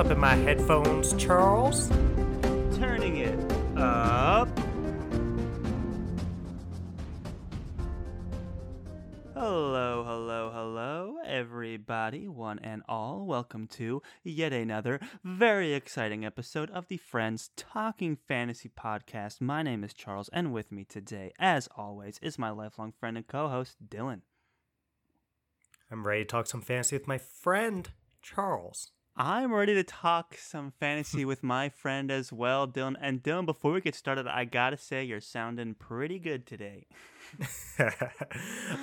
up in my headphones, Charles? Turning it up. Hello, hello, hello, everybody, one and all. Welcome to yet another very exciting episode of the Friends Talking Fantasy Podcast. My name is Charles, and with me today, as always, is my lifelong friend and co host, Dylan. I'm ready to talk some fantasy with my friend, Charles. I'm ready to talk some fantasy with my friend as well, Dylan. And Dylan, before we get started, I gotta say you're sounding pretty good today.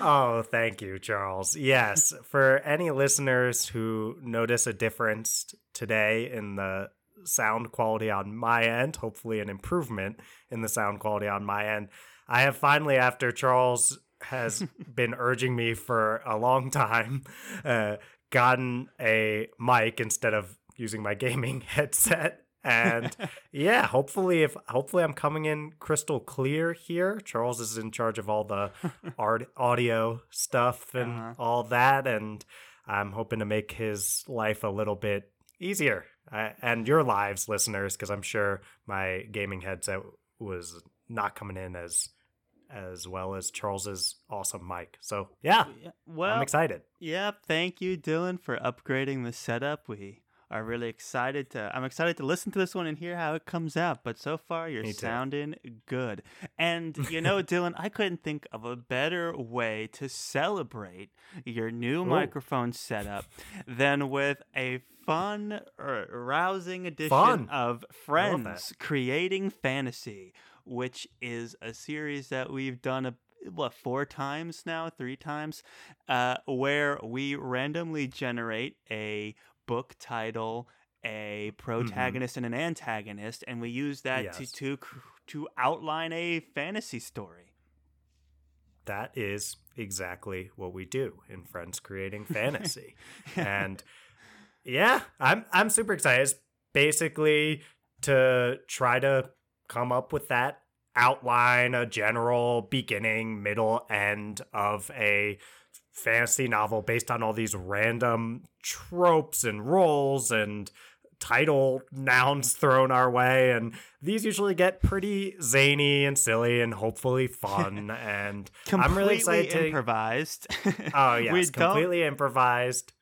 oh, thank you, Charles. Yes, for any listeners who notice a difference today in the sound quality on my end, hopefully an improvement in the sound quality on my end, I have finally, after Charles has been urging me for a long time, uh, gotten a mic instead of using my gaming headset. And yeah, hopefully if hopefully I'm coming in crystal clear here. Charles is in charge of all the art audio stuff and uh-huh. all that and I'm hoping to make his life a little bit easier. Uh, and your lives listeners because I'm sure my gaming headset was not coming in as as well as Charles's awesome mic. So yeah, well, I'm excited. Yeah, thank you, Dylan, for upgrading the setup. We are really excited to. I'm excited to listen to this one and hear how it comes out. But so far, you're sounding good. And you know, Dylan, I couldn't think of a better way to celebrate your new Ooh. microphone setup than with a fun, rousing edition fun. of Friends Creating Fantasy which is a series that we've done a what four times now, three times, uh, where we randomly generate a book title, a mm-hmm. protagonist mm-hmm. and an antagonist, and we use that yes. to to to outline a fantasy story. That is exactly what we do in Friends Creating Fantasy, and yeah, I'm I'm super excited. It's basically to try to come up with that outline, a general beginning, middle, end of a fantasy novel based on all these random tropes and roles and title nouns thrown our way and these usually get pretty zany and silly and hopefully fun and i'm really excited to improvised. Oh yes completely improvised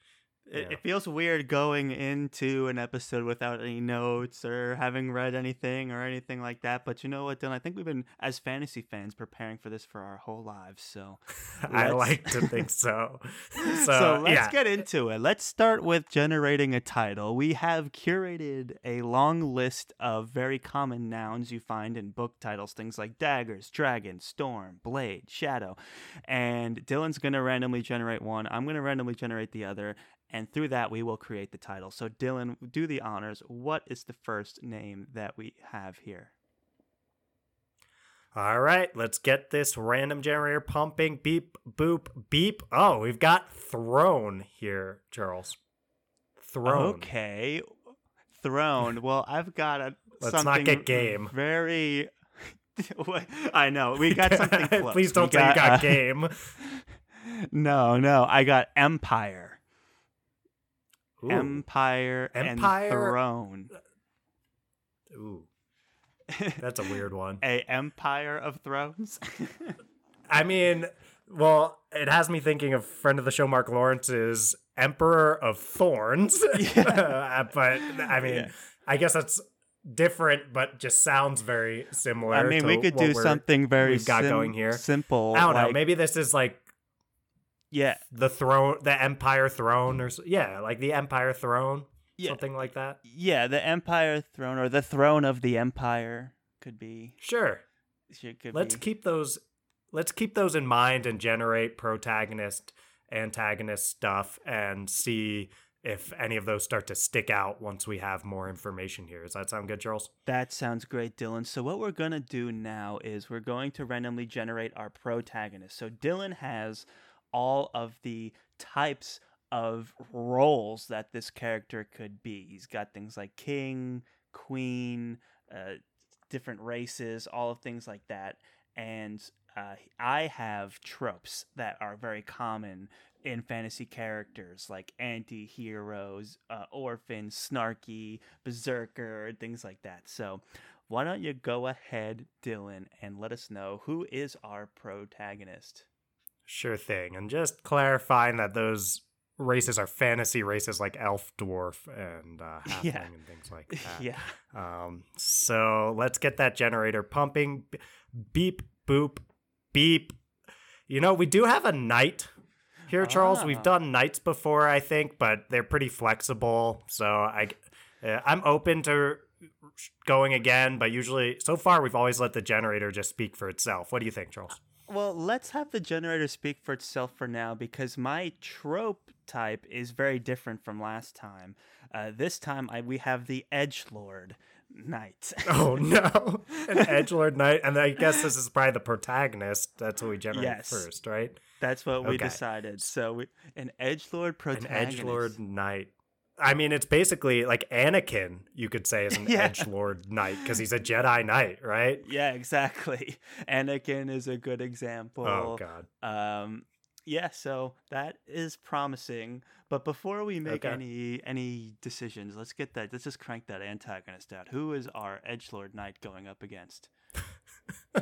it, it, feels weird going into an episode without any notes or having read anything or anything like that. But you know what, Dylan? I think we've been, as fantasy fans, preparing for this for our whole lives. So I like to think so. so, so, let's yeah. get into it. Let's start with generating a title. We have curated a long list of very common nouns you find in book titles, things like daggers, dragon, storm, blade, shadow. And Dylan's going to randomly generate one. I'm going to randomly generate the other and through that we will create the title. So Dylan, do the honors. What is the first name that we have here? All right, let's get this random generator pumping. Beep, boop, beep. Oh, we've got throne here, Charles. Throne. Okay, throne. Well, I've got a. let's not get game. Very. I know we got something. Please don't we say got, you got uh, game. no, no, I got empire. Ooh. Empire, Empire and Throne. Ooh. That's a weird one. a Empire of Thrones? I mean, well, it has me thinking of friend of the show Mark Lawrence's Emperor of Thorns. Yeah. Uh, but I mean, yeah. I guess that's different, but just sounds very similar. I mean, we could do something very we've got sim- going here. Simple. I don't like, know. Maybe this is like yeah. The throne, the Empire throne, or yeah, like the Empire throne, yeah. something like that. Yeah, the Empire throne or the throne of the Empire could be. Sure. Could let's be. keep those. Let's keep those in mind and generate protagonist, antagonist stuff, and see if any of those start to stick out once we have more information here. Does that sound good, Charles? That sounds great, Dylan. So, what we're going to do now is we're going to randomly generate our protagonist. So, Dylan has all of the types of roles that this character could be. He's got things like king, queen, uh, different races, all of things like that. And uh, I have tropes that are very common in fantasy characters like anti-heroes, uh, orphans, snarky, berserker, things like that. So, why don't you go ahead, Dylan, and let us know who is our protagonist? Sure thing. And just clarifying that those races are fantasy races like elf, dwarf, and uh, halfling yeah. and things like that. yeah. Um, so let's get that generator pumping. Beep, boop, beep. You know, we do have a knight here, Charles. Ah. We've done knights before, I think, but they're pretty flexible. So I, uh, I'm open to going again, but usually, so far, we've always let the generator just speak for itself. What do you think, Charles? Well, let's have the generator speak for itself for now because my trope type is very different from last time. Uh, this time, I, we have the Edge Lord knight. oh no, an edge lord knight, and I guess this is probably the protagonist. That's what we generate yes. first, right? That's what we decided. So we, an edge lord protagonist, an edge lord knight. I mean, it's basically like Anakin. You could say is an yeah. edge lord knight because he's a Jedi knight, right? Yeah, exactly. Anakin is a good example. Oh God. Um, yeah, so that is promising. But before we make okay. any any decisions, let's get that. Let's just crank that antagonist out. Who is our edge lord knight going up against?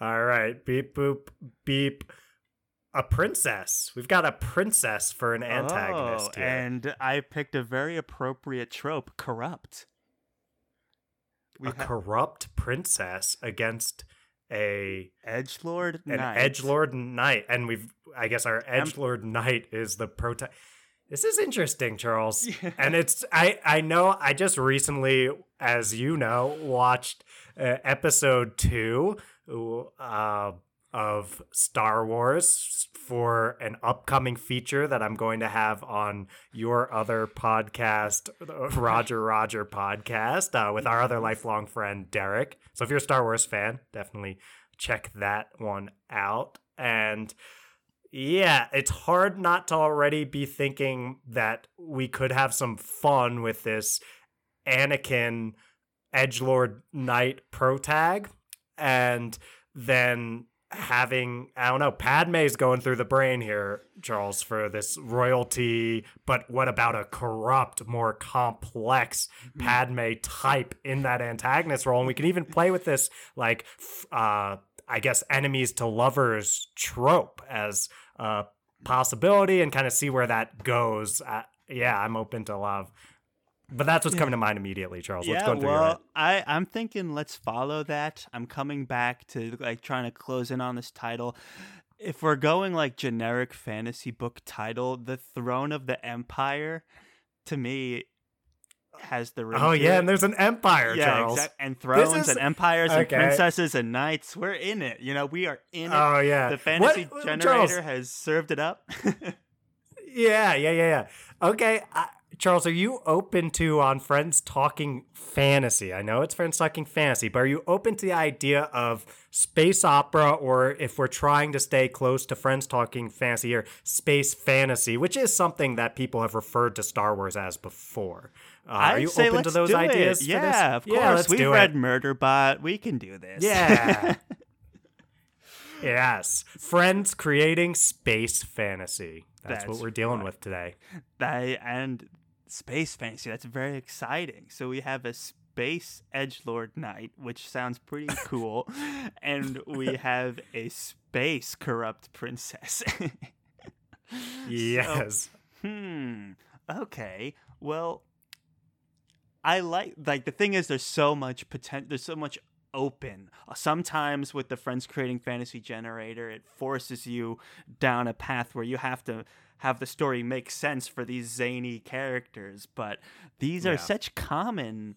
All right, beep boop beep. A princess. We've got a princess for an antagonist oh, here. And I picked a very appropriate trope: corrupt. We a ha- corrupt princess against a edge lord an edge lord knight and we've i guess our edge lord knight is the prota this is interesting charles yeah. and it's i i know i just recently as you know watched uh, episode two uh, of star wars for an upcoming feature that i'm going to have on your other podcast roger roger podcast uh, with our other lifelong friend derek so if you're a Star Wars fan, definitely check that one out. And yeah, it's hard not to already be thinking that we could have some fun with this Anakin Edgelord Knight pro tag. And then having I don't know, Padme's going through the brain here, Charles, for this royalty, but what about a corrupt, more complex mm-hmm. Padme type in that antagonist role? And we can even play with this like uh I guess enemies to lovers trope as a possibility and kind of see where that goes. Uh, yeah, I'm open to love but that's what's yeah. coming to mind immediately, Charles. What's yeah, well, I I'm thinking let's follow that. I'm coming back to like trying to close in on this title. If we're going like generic fantasy book title, The Throne of the Empire, to me has the Oh yeah, and there's an empire, yeah, Charles. Exact- and thrones is... and empires okay. and princesses and knights. We're in it. You know, we are in it. Oh yeah. The fantasy what? generator Charles. has served it up. yeah, yeah, yeah, yeah. Okay, I, Charles, are you open to on Friends Talking Fantasy? I know it's Friends Talking Fantasy, but are you open to the idea of space opera, or if we're trying to stay close to Friends Talking Fantasy or space fantasy, which is something that people have referred to Star Wars as before? Uh, are you open to those ideas? Yeah, of course. Yeah, We've read Murderbot. We can do this. Yeah. yes. Friends creating space fantasy. That's, That's what we're dealing with today. They, and space fantasy. That's very exciting. So we have a space edge lord knight, which sounds pretty cool, and we have a space corrupt princess. yes. So, hmm. Okay. Well, I like like the thing is there's so much potential. There's so much open. Sometimes with the friends creating fantasy generator, it forces you down a path where you have to have the story make sense for these zany characters, but these are yeah. such common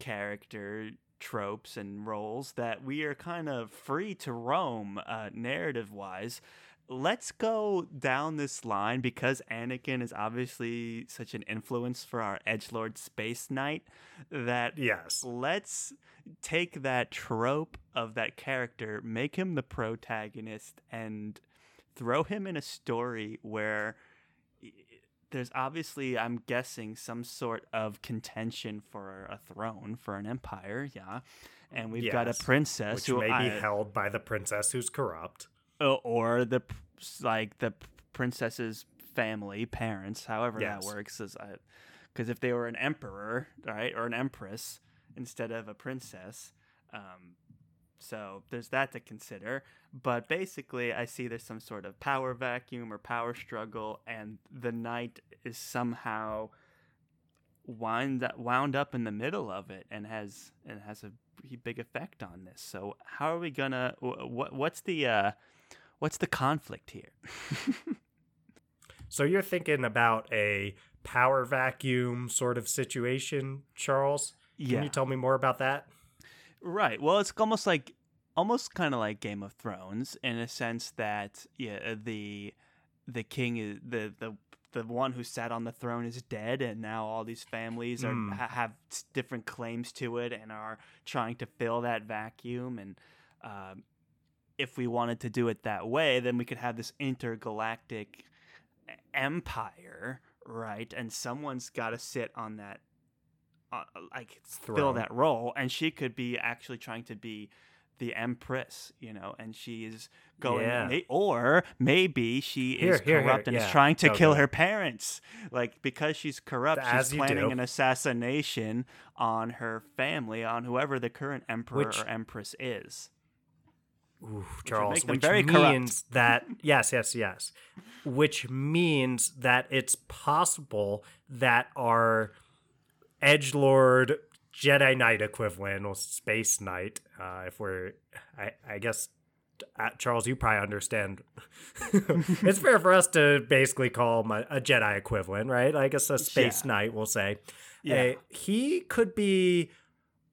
character tropes and roles that we are kind of free to roam uh, narrative wise. Let's go down this line because Anakin is obviously such an influence for our edge lord space knight that yes let's take that trope of that character make him the protagonist and throw him in a story where there's obviously, I'm guessing, some sort of contention for a throne for an empire, yeah. And we've yes, got a princess which who may I, be held by the princess who's corrupt, or the like the princess's family, parents, however Yes. that works. Because if they were an emperor, right, or an empress instead of a princess, um, so there's that to consider. But basically, I see there's some sort of power vacuum or power struggle, and the knight is somehow wind wound up in the middle of it and has and has a big effect on this. So how are we gonna? What what's the uh, what's the conflict here? So you're thinking about a power vacuum sort of situation, Charles? Can yeah, you tell me more about that? right. Well, it's almost like almost kind of like Game of Thrones in a sense that yeah the the king is the the the one who sat on the throne is dead and now all these families are Hmm. ha- have different claims to it and are trying to fill that vacuum and um, if we wanted to do it that way then we could have this intergalactic empire right? And someone's got to sit on that uh, like fill that role. And she could be actually trying to be the empress you know and she is going Yeah. or maybe she Here, is here, here, corrupt and is trying to Go, kill her parents. Like because she's corrupt As she's planning do. an assassination on her family on whoever the current emperor Which- or empress is Ooh, Charles, which very corrupt. means that yes, yes, yes, which means that it's possible that our edge lord Jedi Knight equivalent or Space Knight, uh, if we're, I, I guess, uh, Charles, you probably understand. it's fair for us to basically call him a, a Jedi equivalent, right? I guess a Space Yeah. Knight, we'll say. Yeah. Uh, he could be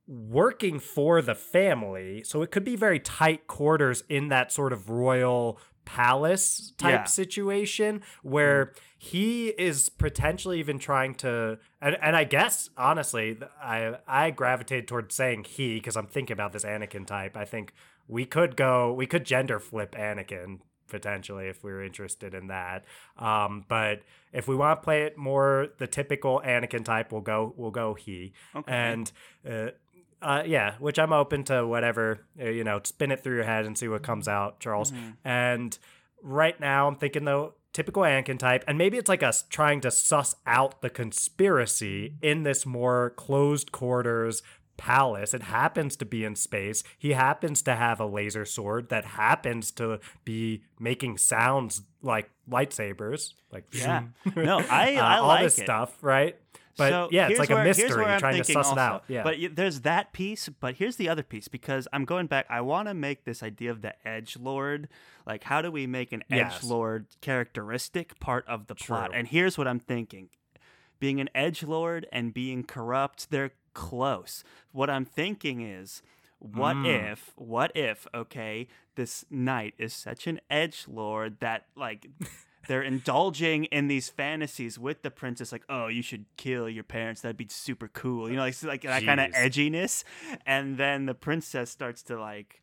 working for the family. So it could be very tight quarters in that sort of royal palace type Yeah. situation where he is potentially even trying to and, and I guess honestly I I gravitated towards saying he because I'm thinking about this Anakin type. I think we could go we could gender flip Anakin potentially if we are interested in that. Um, but if we want to play it more the typical Anakin type, we'll go we'll go he. Okay. And uh, uh, yeah, which I'm open to whatever uh, you know, spin it through your head and see what comes out, Charles. Mm-hmm. And right now, I'm thinking though typical Anakin type, and maybe it's like us trying to suss out the conspiracy in this more closed quarters palace. It happens to be in space. He happens to have a laser sword that happens to be making sounds like lightsabers, like Yeah. No, I- uh, I all like this it. stuff, right? But So yeah, it's like where- a here's mystery. where I'm trying to suss it out. Yeah. But there's that piece, but here's the other piece because I'm going back. I want to make this idea of the edge lord. Like, how do we make an Yes. edge lord characteristic part of the plot? And here's what I'm thinking: being an edge lord and being corrupt, they're close. What I'm thinking is. What Mm. if, what if, okay, this knight is such an edge lord that, like, they're indulging in these fantasies with the princess like oh you should kill your parents. That'd be super cool. You know like like that kind of edginess. And then the princess starts to like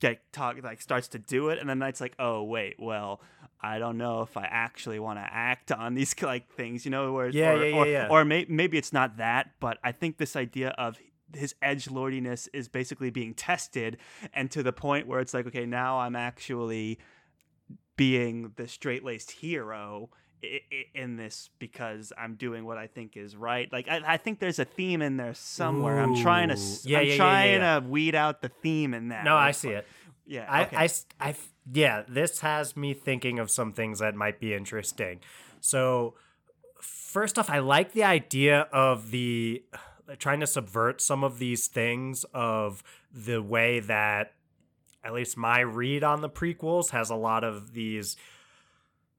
get talk like starts to do it and then knight's like oh wait well I don't know if I actually want to act on these like things, you know, where Yeah, or, yeah, yeah, or, yeah. or may, maybe it's not that, but I think this idea of his edge lordiness is basically being tested, and to the point where it's like, okay, now I'm actually being the straight laced hero i- i- in this because I'm doing what I think is right. Like I, I think there's a theme in there somewhere. I'm trying to. Yeah, I'm yeah, trying yeah. to weed out the theme in that. no, I see it. Yeah, I, okay. I, I f- yeah, this has me thinking of some things that might be interesting. So, first off, I like the idea of the trying to subvert some of these things of the way that at least my read on the prequels has a lot of these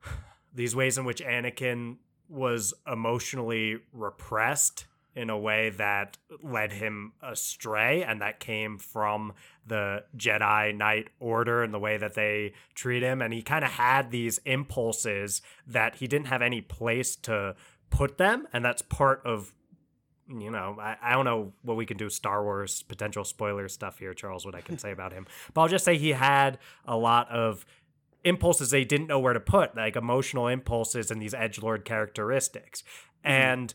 these ways in which Anakin was emotionally repressed in a way that led him astray and that came from the Jedi Knight order and the way that they treat him. And he kind of had these impulses that he didn't have any place to put them and that's part of you know, I, I don't know what we can do Star Wars potential spoiler stuff here, Charles, what I can say about him. But I'll just say he had a lot of impulses they didn't know where to put, like emotional impulses and these edge lord characteristics. And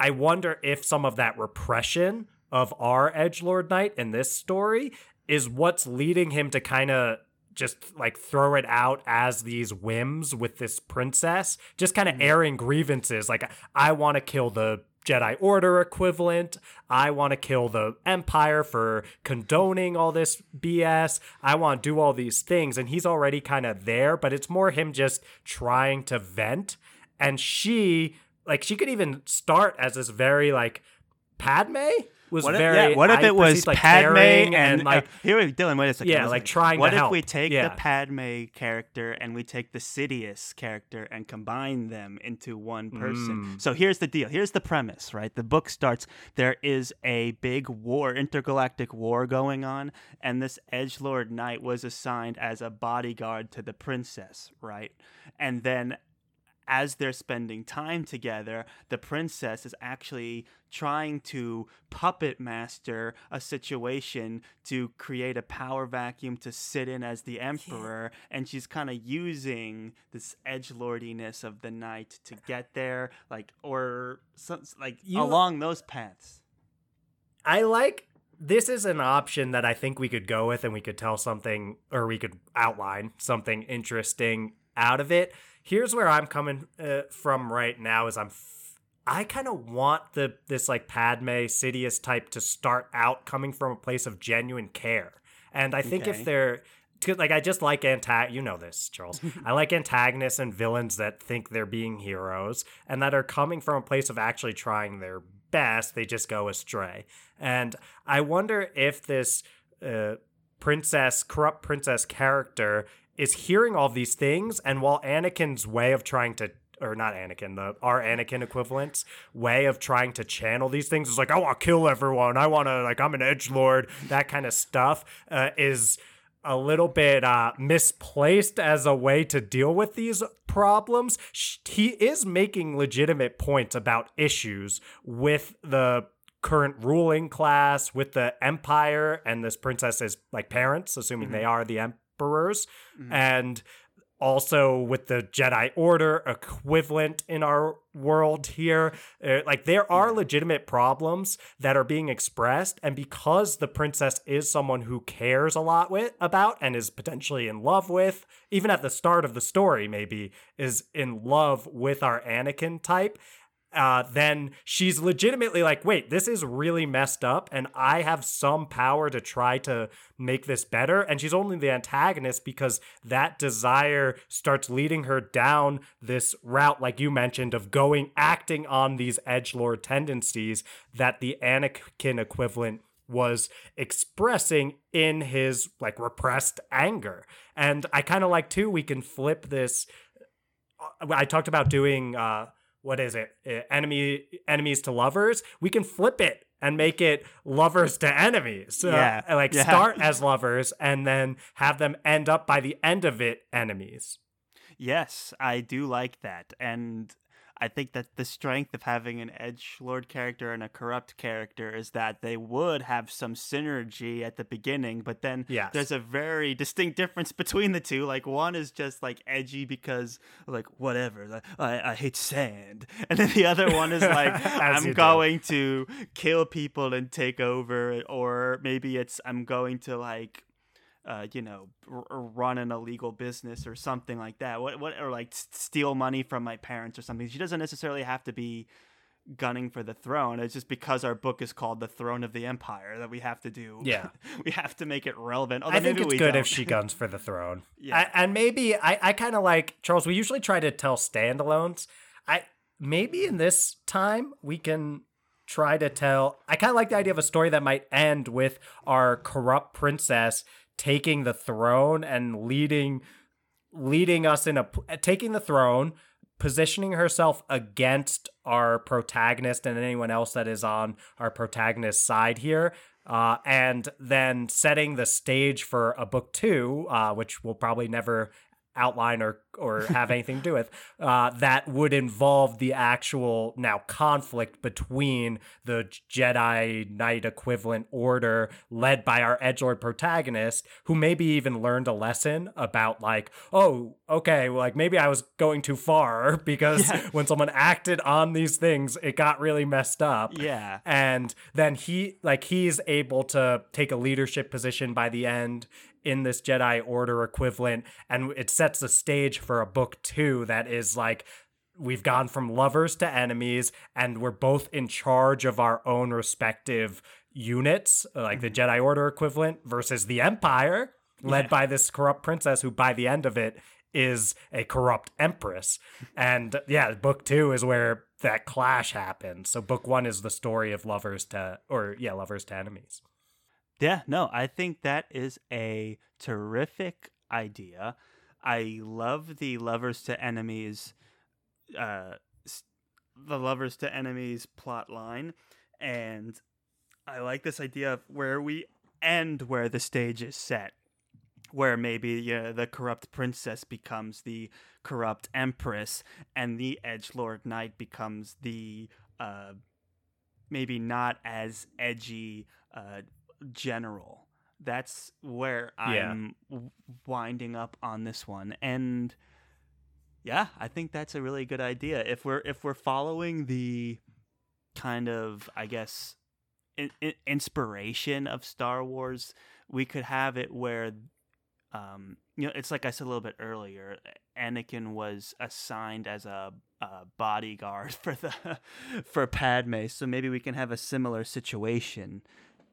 I wonder if some of that repression of our edge lord knight in this story is what's leading him to kind of just like throw it out as these whims with this princess, just kind of mm-hmm. airing grievances. Like, I want to kill the Jedi Order equivalent. I want to kill the Empire for condoning all this BS. I want to do all these things. And he's already kind of there, but it's more him just trying to vent. And she, like, she could even start as this very, like, Padme was what if, very. Yeah, what if it was like, Padme and, and uh, like uh, here, Dylan? Wait a second. Yeah, like trying. What if help. we take yeah. the Padme character and we take the Sidious character and combine them into one person? Mm. So here's the deal. Here's the premise. Right, the book starts. There is a big war, intergalactic war going on, and this edge lord knight was assigned as a bodyguard to the princess. Right, and then as they're spending time together, the princess is actually trying to puppet master a situation to create a power vacuum to sit in as the emperor. Yeah. and she's kind of using this edge lordiness of the knight to get there like or some, like you, along those paths. I like this is an option that i think we could go with and we could tell something or we could outline something interesting out of it here's where I'm coming uh, from right now is I'm f- I kind of want the this like Padme Sidious type to start out coming from a place of genuine care. And I think okay. if they're like I just like antag you know this, Charles. I like antagonists and villains that think they're being heroes and that are coming from a place of actually trying their best. They just go astray. And I wonder if this uh, princess, corrupt princess character is hearing all these things, and while Anakin's way of trying to or not Anakin, the our Anakin equivalent's way of trying to channel these things is like, I want to kill everyone. I want to like I'm an edge lord. That kind of stuff uh, is a little bit uh, misplaced as a way to deal with these problems. He is making legitimate points about issues with the current ruling class, with the empire, and this princess's like parents, assuming mm-hmm. they are the em- emperors mm-hmm. and also with the Jedi Order equivalent in our world here. Uh, like, there are legitimate problems that are being expressed. And because the princess is someone who cares a lot with, about and is potentially in love with, even at the start of the story, maybe is in love with our Anakin type, uh, then she's legitimately like, wait, this is really messed up, and I have some power to try to make this better. And she's only the antagonist because that desire starts leading her down this route, like you mentioned, of going acting on these edge lord tendencies that the Anakin equivalent was expressing in his like repressed anger. And I kind of like too, we can flip this. Uh, I talked about doing. Uh, what is it? Uh, enemy enemies to lovers? We can flip it and make it lovers to enemies. So yeah. like yeah. start as lovers and then have them end up by the end of it enemies. Yes i do like that. And I think that the strength of having an edge lord character and a corrupt character is that they would have some synergy at the beginning, but then yes. there's a very distinct difference between the two. Like one is just like edgy because like whatever, I, I hate sand, and then the other one is like I'm going do. to kill people and take over, or maybe it's I'm going to like uh, you know, r- run an illegal business or something like that. What, what, or like steal money from my parents or something. She doesn't necessarily have to be gunning for the throne. It's just because our book is called The Throne of the Empire that we have to do. Yeah, we have to make it relevant. Although I think it's good don't. if she guns for the throne. yeah, I, and maybe I, I kind of like Charles. We usually try to tell standalones. I maybe in this time we can try to tell. I kind of like the idea of a story that might end with our corrupt princess taking the throne and leading leading us in a taking the throne positioning herself against our protagonist and anyone else that is on our protagonist's side here uh, and then setting the stage for a book two, uh, which will probably never outline or or have anything to do with uh, that would involve the actual now conflict between the Jedi Knight equivalent order led by our edgelord protagonist who maybe even learned a lesson about like oh okay well, like maybe I was going too far because yeah. when someone acted on these things it got really messed up. Yeah. And then he like he's able to take a leadership position by the end in this Jedi Order equivalent, and it sets the stage for a book two that is like we've gone from lovers to enemies, and we're both in charge of our own respective units, like the mm-hmm. Jedi Order equivalent versus the Empire, led yeah. by this corrupt princess who, by the end of it, is a corrupt empress. And yeah, book two is where that clash happens. So book one is the story of lovers to, or yeah, lovers to enemies. Yeah, no, I think that is a terrific idea. I love the lovers to enemies, uh, the lovers to enemies plot line, and I like this idea of where we end where the stage is set where maybe yeah, the corrupt princess becomes the corrupt empress and the edge lord knight becomes the uh, maybe not as edgy uh, general that's where i'm yeah. winding up on this one and yeah i think that's a really good idea if we're if we're following the kind of i guess in, in, inspiration of star wars we could have it where um, you know, it's like I said a little bit earlier. Anakin was assigned as a, a bodyguard for the for Padme, so maybe we can have a similar situation,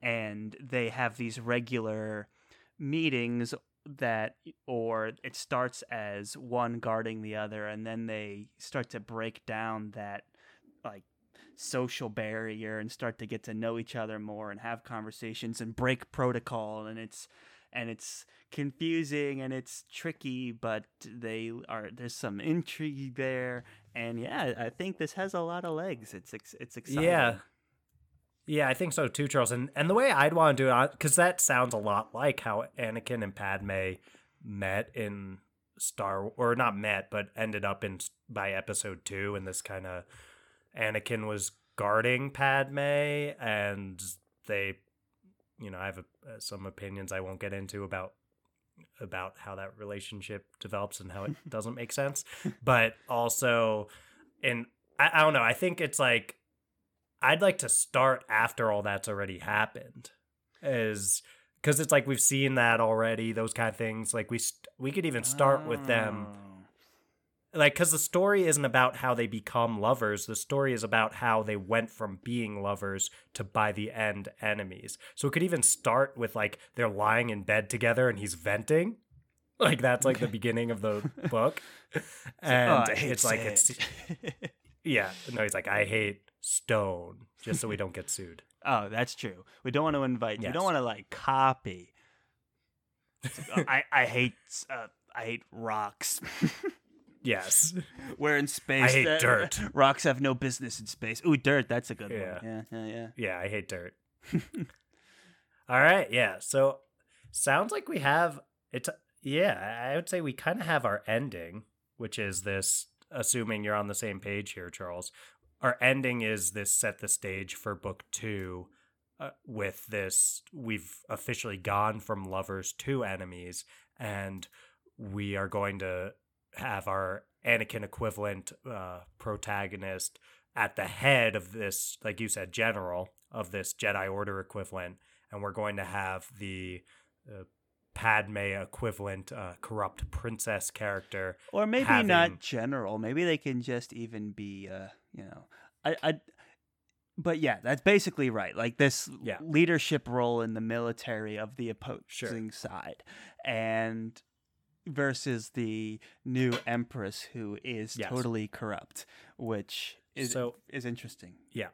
and they have these regular meetings that or it starts as one guarding the other and then they start to break down that like social barrier and start to get to know each other more and have conversations and break protocol and it's and it's confusing and it's tricky, but they are there's some intrigue there, and yeah, I think this has a lot of legs. It's it's exciting. Yeah. Yeah, I think so too, Charles. And and the way I'd want to do it, because that sounds a lot like how Anakin and Padme met in Star, or not met, but ended up in by Episode Two, and this kind of Anakin was guarding Padme, and they you know, I have a, uh, some opinions I won't get into about about how that relationship develops and how it doesn't make sense. But also, and I, I don't know. I think it's like I'd like to start after all that's already happened, is because it's like we've seen that already. Those kind of things. Like we st- we could even start oh. with them oh like because the story isn't about how they become lovers the story is about how they went from being lovers to by the end enemies so it could even start with like they're lying in bed together and he's venting like that's like the beginning of the book and oh, it's like it's yeah no he's like i hate stone just so we don't get sued oh that's true we don't want to invite yes. we don't want to like copy I, I hate uh, I hate rocks. Yes. we're in space, I hate that, dirt. Rocks have no business in space. Ooh, dirt. That's a good yeah. one. Yeah, yeah, yeah. Yeah, I hate dirt. All right. Yeah. So sounds like we have it's. Yeah, I would say we kind of have our ending, which is this. Assuming you're on the same page here, Charles. Our ending is this set the stage for book two. Uh, with this, we've officially gone from lovers to enemies, and we are going to have our Anakin equivalent uh, protagonist at the head of this, like you said, general of this Jedi Order equivalent, and we're going to have the uh, Padme equivalent uh, corrupt princess character, or maybe having... not general. Maybe they can just even be, uh, you know, I, I. But yeah, that's basically right. Like this yeah. leadership role in the military of the opposing sure. side, and versus the new empress who is yes. totally corrupt, which is so, is interesting. Yeah.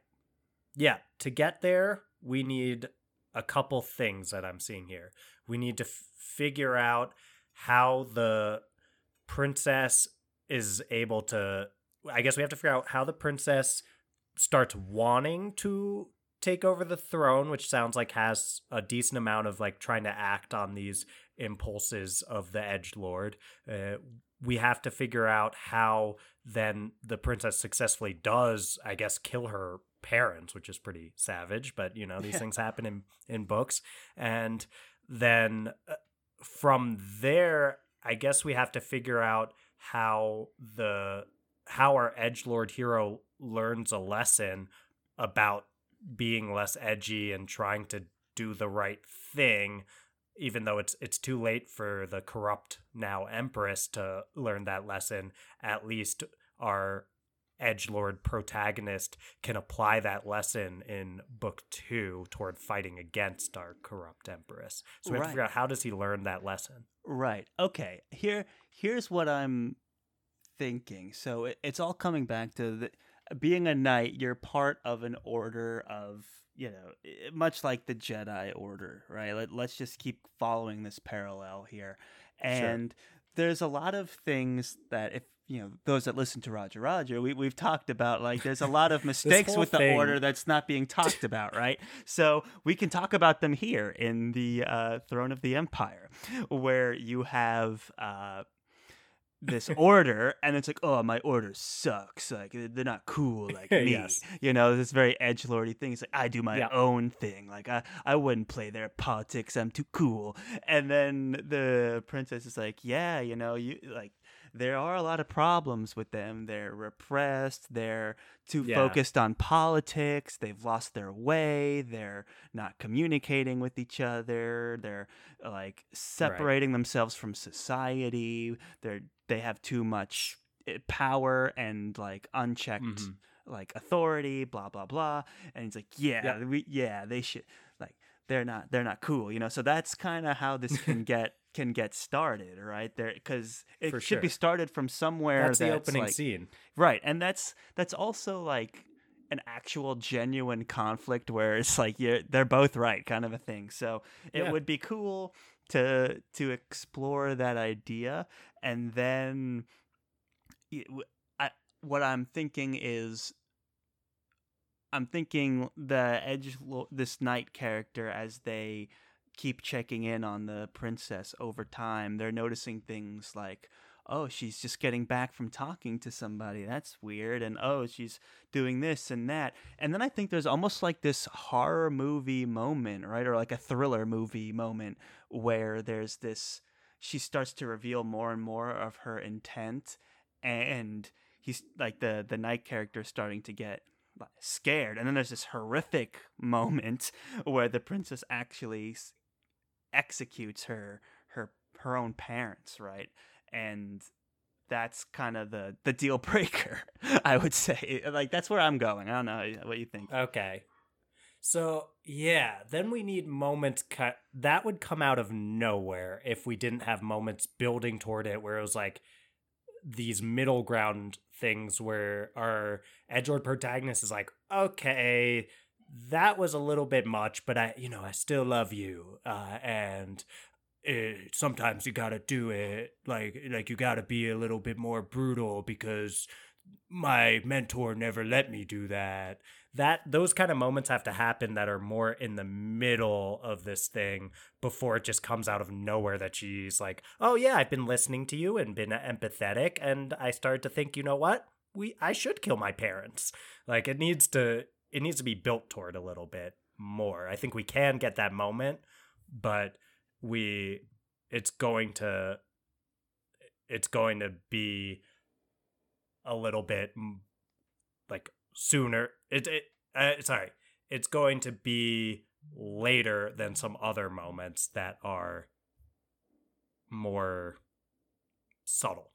Yeah, to get there, we need a couple things that I'm seeing here. We need to f- figure out how the princess is able to I guess we have to figure out how the princess starts wanting to take over the throne, which sounds like has a decent amount of like trying to act on these impulses of the Edge Lord. Uh, we have to figure out how then the princess successfully does, I guess, kill her parents, which is pretty savage, but you know, these things happen in, in books. And then uh, from there, I guess we have to figure out how the how our edge lord hero learns a lesson about being less edgy and trying to do the right thing even though it's it's too late for the corrupt now empress to learn that lesson, at least our edge lord protagonist can apply that lesson in book two toward fighting against our corrupt empress. So we have right. to figure out how does he learn that lesson. Right. Okay. Here here's what I'm thinking. So it, it's all coming back to the being a knight, you're part of an order of, you know, much like the Jedi order, right? Let, let's just keep following this parallel here. And sure. there's a lot of things that if you know those that listen to Roger Roger, we we've talked about like there's a lot of mistakes with the thing. order that's not being talked about, right? So we can talk about them here in the uh, Throne of the Empire, where you have uh, this order and it's like oh my order sucks like they're not cool like me yes. you know this very edge lordy thing it's like i do my yeah. own thing like i i wouldn't play their politics i'm too cool and then the princess is like yeah you know you like there are a lot of problems with them. They're repressed. They're too yeah. focused on politics. They've lost their way. They're not communicating with each other. They're like separating right. themselves from society. They're they have too much eh, power and like unchecked mm-hmm. like authority. Blah blah blah. And he's like, yeah, yeah. we yeah they should like they're not they're not cool. You know. So that's kind of how this can get can get started, right? There, because it For should sure. be started from somewhere. That's, that's the opening like, scene, right? And that's that's also like an actual genuine conflict where it's like you're, they're both right, kind of a thing. So it yeah. would be cool to to explore that idea, and then I, what I'm thinking is I'm thinking the edge this knight character as they keep checking in on the princess over time. They're noticing things like, oh, she's just getting back from talking to somebody. That's weird. And oh, she's doing this and that. And then I think there's almost like this horror movie moment, right? Or like a thriller movie moment where there's this, she starts to reveal more and more of her intent. And he's like the, the knight character starting to get scared. And then there's this horrific moment where the princess actually executes her her her own parents, right? And that's kind of the the deal breaker, I would say. Like that's where I'm going. I don't know what you think. Okay. So, yeah, then we need moments cut that would come out of nowhere if we didn't have moments building toward it where it was like these middle ground things where our edgelord protagonist is like, okay, that was a little bit much, but I, you know, I still love you. Uh, and it, sometimes you gotta do it like, like you gotta be a little bit more brutal because my mentor never let me do that. That those kind of moments have to happen that are more in the middle of this thing before it just comes out of nowhere that she's like, "Oh yeah, I've been listening to you and been empathetic and I started to think, you know what? We I should kill my parents." Like it needs to it needs to be built toward a little bit more. I think we can get that moment, but we it's going to it's going to be a little bit like sooner. It it uh, sorry, it's going to be later than some other moments that are more subtle.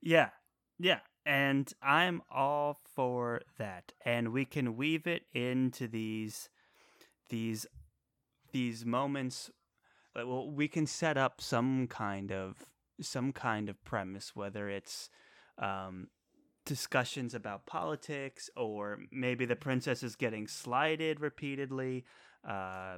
Yeah. Yeah and I'm all for that. And we can weave it into these these these moments well we can set up some kind of some kind of premise whether it's um, discussions about politics or maybe the princess is getting slighted repeatedly uh,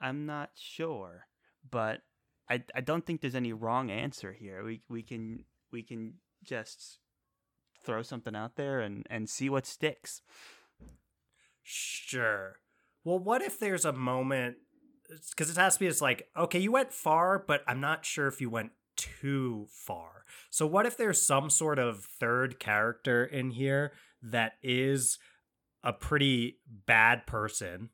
i'm not sure but I, I don't think there's any wrong answer here we we can we can just throw something out there and and see what sticks. Sure. Well, what if there's a moment because it has to be it's like okay you went far but i'm not sure if you went too far. So what if there's some sort of third character in here that is a pretty bad person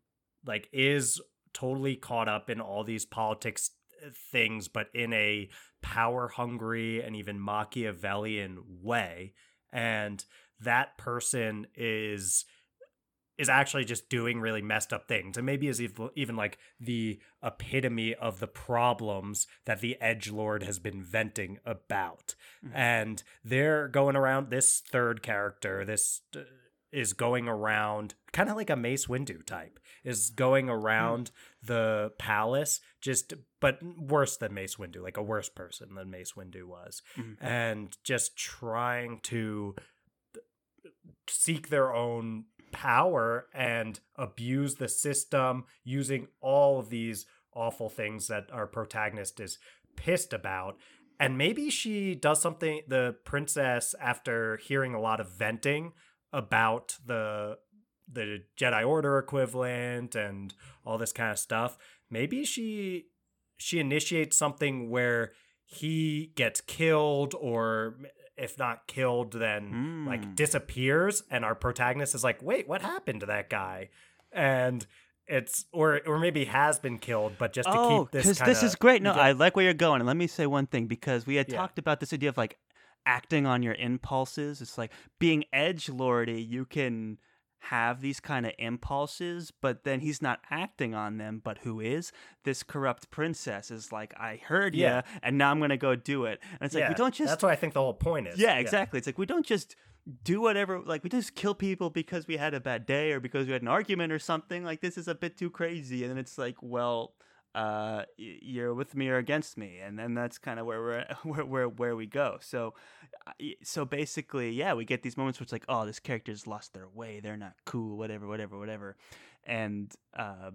like is totally caught up in all these politics uh, things but in a power hungry and even machiavellian way and that person is is actually just doing really messed up things and maybe is even like the epitome of the problems that the edge lord has been venting about mm-hmm. and they're going around this third character this uh, is going around kind of like a mace windu type is going around mm. the palace just but worse than mace windu like a worse person than mace windu was mm. and just trying to seek their own power and abuse the system using all of these awful things that our protagonist is pissed about and maybe she does something the princess after hearing a lot of venting about the the Jedi Order equivalent and all this kind of stuff. Maybe she she initiates something where he gets killed or if not killed then mm. like hmm. disappears and our protagonist is like, "Wait, what happened to that guy?" And it's or or maybe has been killed, but just to oh, keep this because this is great. No, I like where you're going. And let me say one thing because we had yeah. talked about this idea of like acting on your impulses. It's like being edge lordy. You can have these kind of impulses, but then he's not acting on them. But who is this corrupt princess? Is like, I heard yeah. you, and now I'm gonna go do it. And it's like we don't just. That's what I think the whole point is. Yeah, exactly. Yeah. It's like we don't just do whatever. Like we just kill people because we had a bad day or because we had an argument or something. Like this is a bit too crazy. And then it's like, well, uh, you're with me or against me, and then that's kind of where we're where, where where we go. So, so basically, yeah, we get these moments where it's like, oh, this character's lost their way, they're not cool, whatever, whatever, whatever, and uh,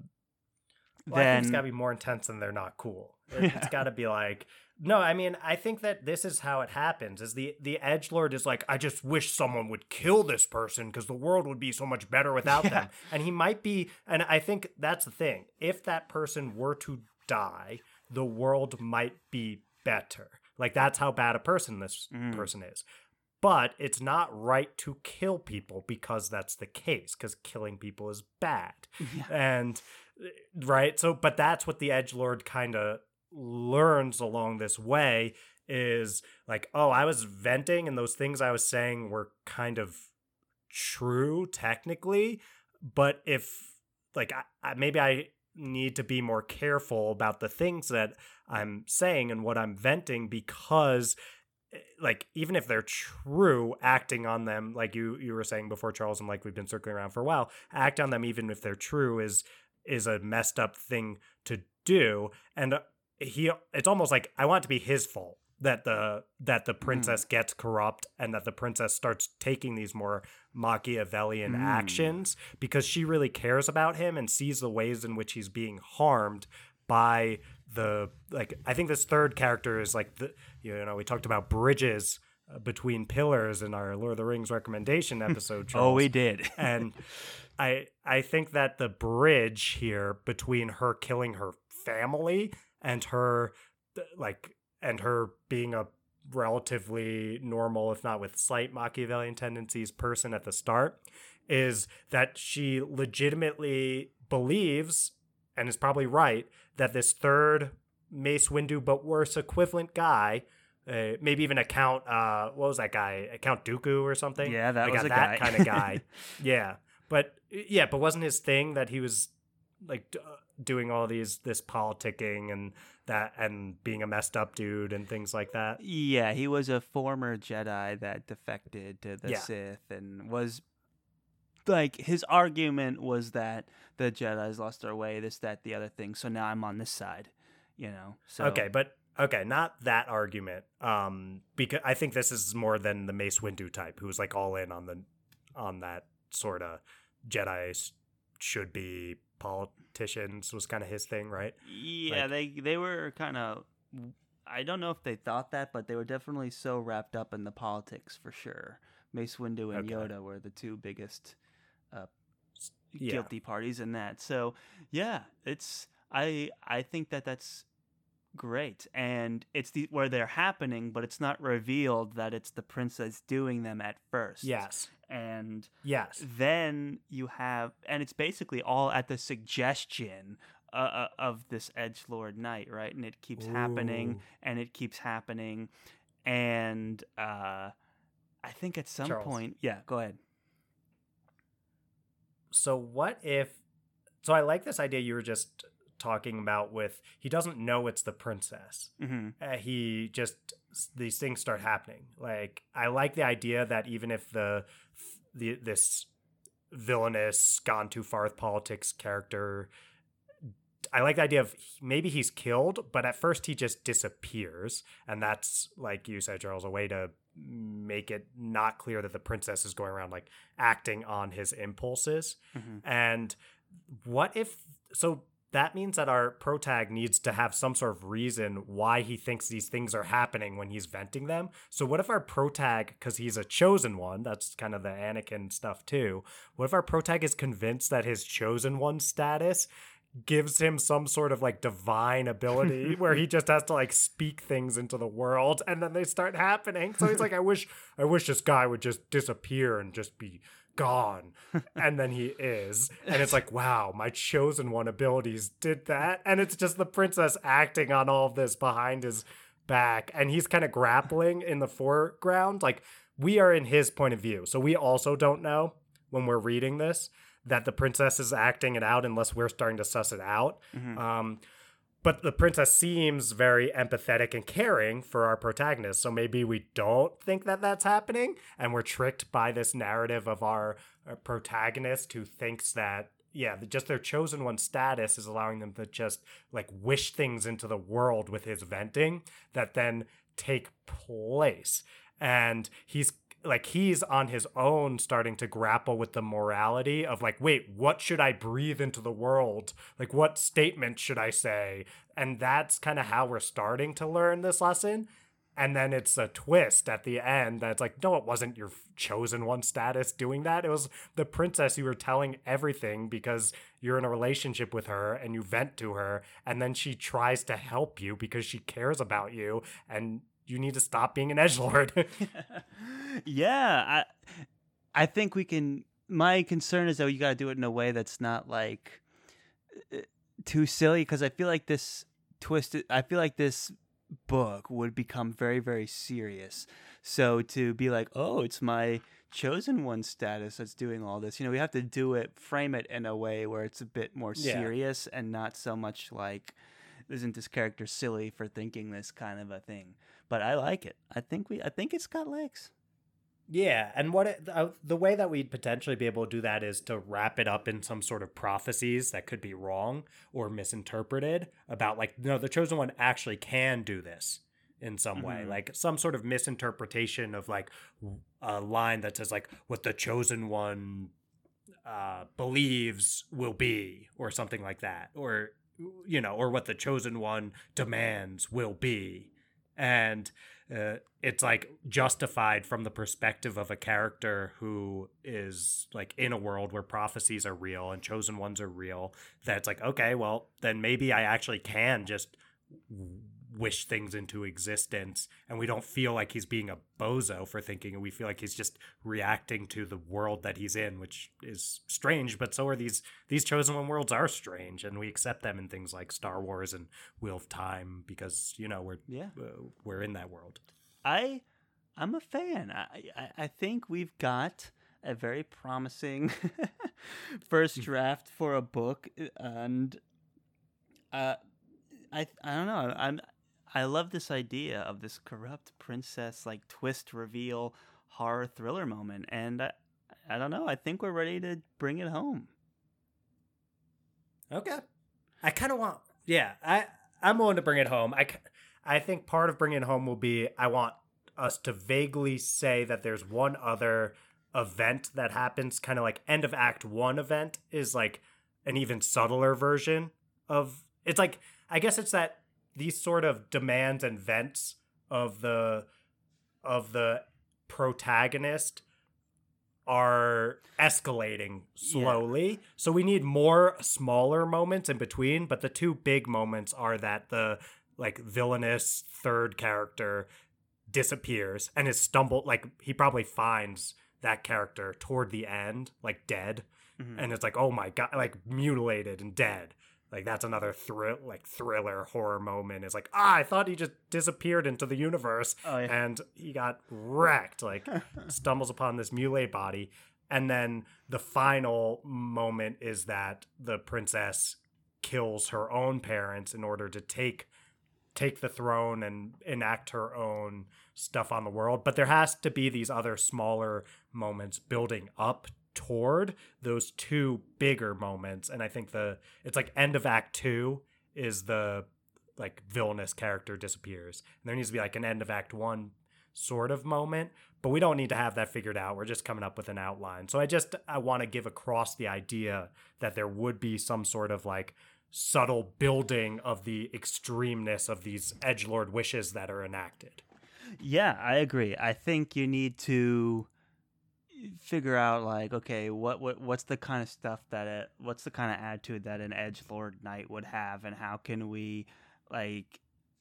well, then it's got to be more intense than they're not cool. It, has got to be like no, I mean, I think that this is how it happens. Is the the edge lord is like, I just wish someone would kill this person because the world would be so much better without yeah. them. And he might be, and I think that's the thing. If that person were to die, the world might be better. Like that's how bad a person this mm. person is. But it's not right to kill people because that's the case, because killing people is bad. Yeah. And right, so but that's what the edge lord kind of learns along this way is like, oh, I was venting and those things I was saying were kind of true technically, but if like I, I, maybe I need to be more careful about the things that I'm saying and what I'm venting because eh, like even if they're true acting on them like you you were saying before Charles and like we've been circling around for a while act on them even if they're true is is a messed up thing to do and he it's almost like I want it to be his fault that the that the princess mm. gets corrupt and that the princess starts taking these more Machiavellian mm. actions because she really cares about him and sees the ways in which he's being harmed by the like I think this third character is like the you know we talked about bridges uh, between pillars in our Lord of the Rings recommendation episode oh we did and I I think that the bridge here between her killing her family and her like and her being a relatively normal if not with slight machiavellian tendencies person at the start is that she legitimately believes and is probably right that this third mace windu but worse equivalent guy uh, maybe even a count uh what was that guy? A count dooku or something? Yeah that was a that guy. kind of guy. Yeah but yeah but wasn't his thing that he was like uh, doing all these this politicking and that and being a messed up dude and things like that. Yeah, he was a former Jedi that defected to the yeah. Sith and was like his argument was that the Jedi's lost their way, this, that, the other thing. So now I'm on this side, you know. So okay, but okay, not that argument. Um, because I think this is more than the Mace Windu type, who's like all in on the on that sort of Jedi should be politicians was kind of his thing, right? Yeah, like, they they were kind of. I don't know if they thought that, but they were definitely so wrapped up in the politics for sure. Mace Windu and okay. Yoda were the two biggest uh, yeah. guilty parties in that. So yeah, it's I I think that that's great, and it's the where they're happening, but it's not revealed that it's the princess doing them at first. Yes, and yes then you have and it's basically all at the suggestion uh, uh of this edge lord knight right and it keeps Ooh. happening and it keeps happening and uh i think at some Charles. point yeah go ahead so what if so I like this idea you were just talking about with he doesn't know it's the princess. Mm-hmm. Uh, he just these things start happening. Like I like the idea that even if the the this villainous gone too far with politics character I like the idea of maybe he's killed, but at first he just disappears, and that's like you said, Charles, a way to make it not clear that the princess is going around like acting on his impulses. Mm-hmm. And what if so? That means that our protag needs to have some sort of reason why he thinks these things are happening when he's venting them. So what if our protag, because he's a chosen one, that's kind of the Anakin stuff too. What if our protag is convinced that his chosen one status gives him some sort of like divine ability where he just has to like speak things into the world and then they start happening. So he's like, I wish I wish this guy would just disappear and just be gone. And then he is. And it's like, wow, my chosen one abilities did that. And it's just the princess acting on all of this behind his back. And he's kind of grappling in the foreground. Like we are in his point of view. So we also don't know when we're reading this that the princess is acting it out unless we're starting to suss it out. Mm-hmm. Um, but the princess seems very empathetic and caring for our protagonist. So maybe we don't think that that's happening, and we're tricked by this narrative of our, our protagonist who thinks that yeah, just their chosen one status is allowing them to just like wish things into the world with his venting that then take place. And he's like he's on his own starting to grapple with the morality of like wait what should i breathe into the world? Like what statement should i say? And that's kind of how we're starting to learn this lesson. And then it's a twist at the end that's like no it wasn't your chosen one status doing that. It was the princess you were telling everything because you're in a relationship with her and you vent to her and then she tries to help you because she cares about you and you need to stop being an edge lord. yeah, I I think we can. My concern is that you got to do it in a way that's not like uh, too silly because I feel like this twisted. I feel like this book would become very very serious. So to be like, oh, it's my chosen one status that's doing all this. You know, we have to do it, frame it in a way where it's a bit more Yeah. serious and not so much like, isn't this character silly for thinking this kind of a thing? But I like it. I think we. I think it's got legs. Yeah, and what it, uh, the way that we'd potentially be able to do that is to wrap it up in some sort of prophecies that could be wrong or misinterpreted about like no, the chosen one actually can do this in some way, Mhm. like some sort of misinterpretation of like a line that says like what the chosen one uh, believes will be or something like that, or you know, or what the chosen one demands will be, and uh, it's like justified from the perspective of a character who is like in a world where prophecies are real and chosen ones are real that's like okay well then maybe i actually can just wish things into existence and we don't feel like he's being a bozo for thinking and we feel like he's just reacting to the world that he's in which is strange but so are these these chosen one worlds are strange and we accept them in things like star wars and wheel of time because you know we're Yeah. uh, we're in that world I I'm a fan. I I, I think we've got a very promising first draft for a book, and uh, I I don't know. I'm I love this idea of this corrupt princess like twist reveal horror thriller moment, and I, I don't know. I think we're ready to bring it home. Okay. I kind of want, yeah, I I'm willing to bring it home. I I think part of bringing it home will be I want us to vaguely say that there's one other event that happens, kind of like end of Act One event is like an even subtler version of. It's like I guess it's that these sort of demands and vents of the of the protagonist are escalating slowly. So we need more smaller moments in between, but the two big moments are that the like villainous third character disappears and is stumbled like he probably finds that character toward the end like dead Mhm. and it's like oh my god like mutilated and dead like that's another thrill like thriller horror moment is like ah i thought he just disappeared into the universe. Oh, yeah. and he got wrecked like stumbles upon this mutilated body. And then the final moment is that the princess kills her own parents in order to take take the throne and enact her own stuff on the world. But there has to be these other smaller moments building up toward those two bigger moments and i think the it's like end of act 2 is the like villainous character disappears. And there needs to be like an end of act 1 sort of moment but we don't need to have that figured out. We're just coming up with an outline. So i just i want to give across the idea that there would be some sort of like subtle building of the extremeness of these edge lord wishes that are enacted. Yeah i agree. I think you need to figure out like okay what what what's the kind of stuff that it what's the kind of attitude that an edge lord knight would have and how can we like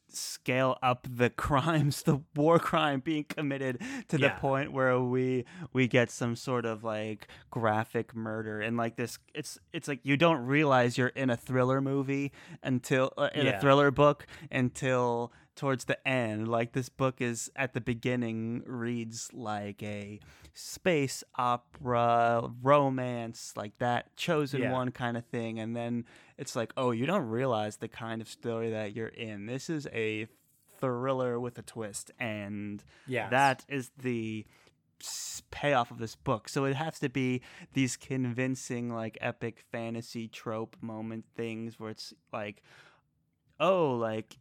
scale up the crimes, the war crime being committed to yeah. the point where we we get some sort of like graphic murder and like this it's it's like you don't realize you're in a thriller movie until uh, in yeah. a thriller book until towards the end. Like this book is at the beginning reads like a space opera romance, like that chosen yeah. one kind of thing, and then it's like, oh, you don't realize the kind of story that you're in. This is a thriller with a twist, and yes. that is the payoff of this book. So it has to be these convincing, like epic fantasy trope moment things where it's like, oh, like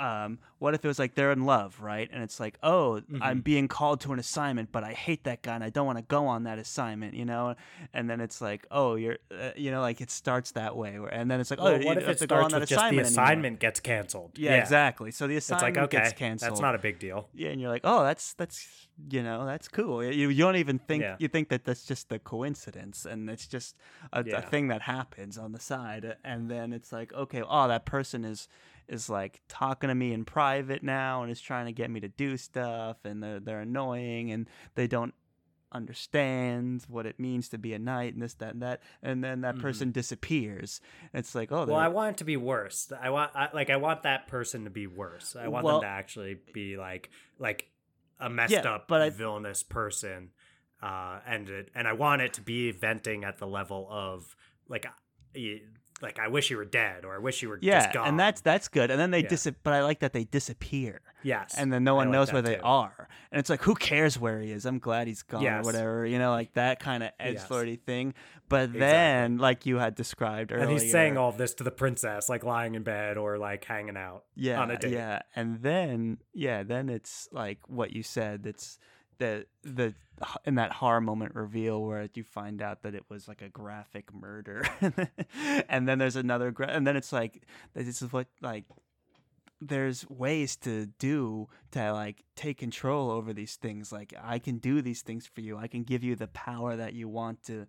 um, what if it was like they're in love, right? And it's like, oh, mm-hmm. I'm being called to an assignment, but I hate that guy and I don't want to go on that assignment, you know? And then it's like, oh, you're, uh, you know, like it starts that way. And then it's like, well, oh, what if it starts with just the assignment anymore. gets canceled? Yeah, yeah, exactly. So the assignment it's like, okay, gets canceled. That's not a big deal. Yeah, and you're like, oh, that's that's you know that's cool. You, you don't even think yeah. you think that that's just a coincidence, and it's just a, yeah. a thing that happens on the side. And then it's like, okay, oh, that person is is like talking to me in private now and is trying to get me to do stuff and they're, they're annoying and they don't understand what it means to be a knight and this that and that. And then that mm-hmm. person disappears. And it's like oh well i want it to be worse. I want I, like i want that person to be worse. I want well, them to actually be like like a messed yeah, up but I, villainous person uh and it and i want it to be venting at the level of like like I wish you were dead or I wish you were yeah, gone. and that's that's good. And then they yeah. dis but I like that they disappear. Yes. And then no one knows where too. they are. And it's like who cares where he is? I'm glad he's gone yes. or whatever. You know, like that kind of edge flirty yes. thing. But exactly. then like you had described earlier. And he's saying all this to the princess, like lying in bed or like hanging out yeah, on a date. Yeah. And then yeah, then it's like what you said. It's the the in that horror moment reveal where you find out that it was like a graphic murder. And then there's another gra- and then it's like this is what like there's ways to do to like take control over these things. Like i can do these things for you. I can give you the power that you want to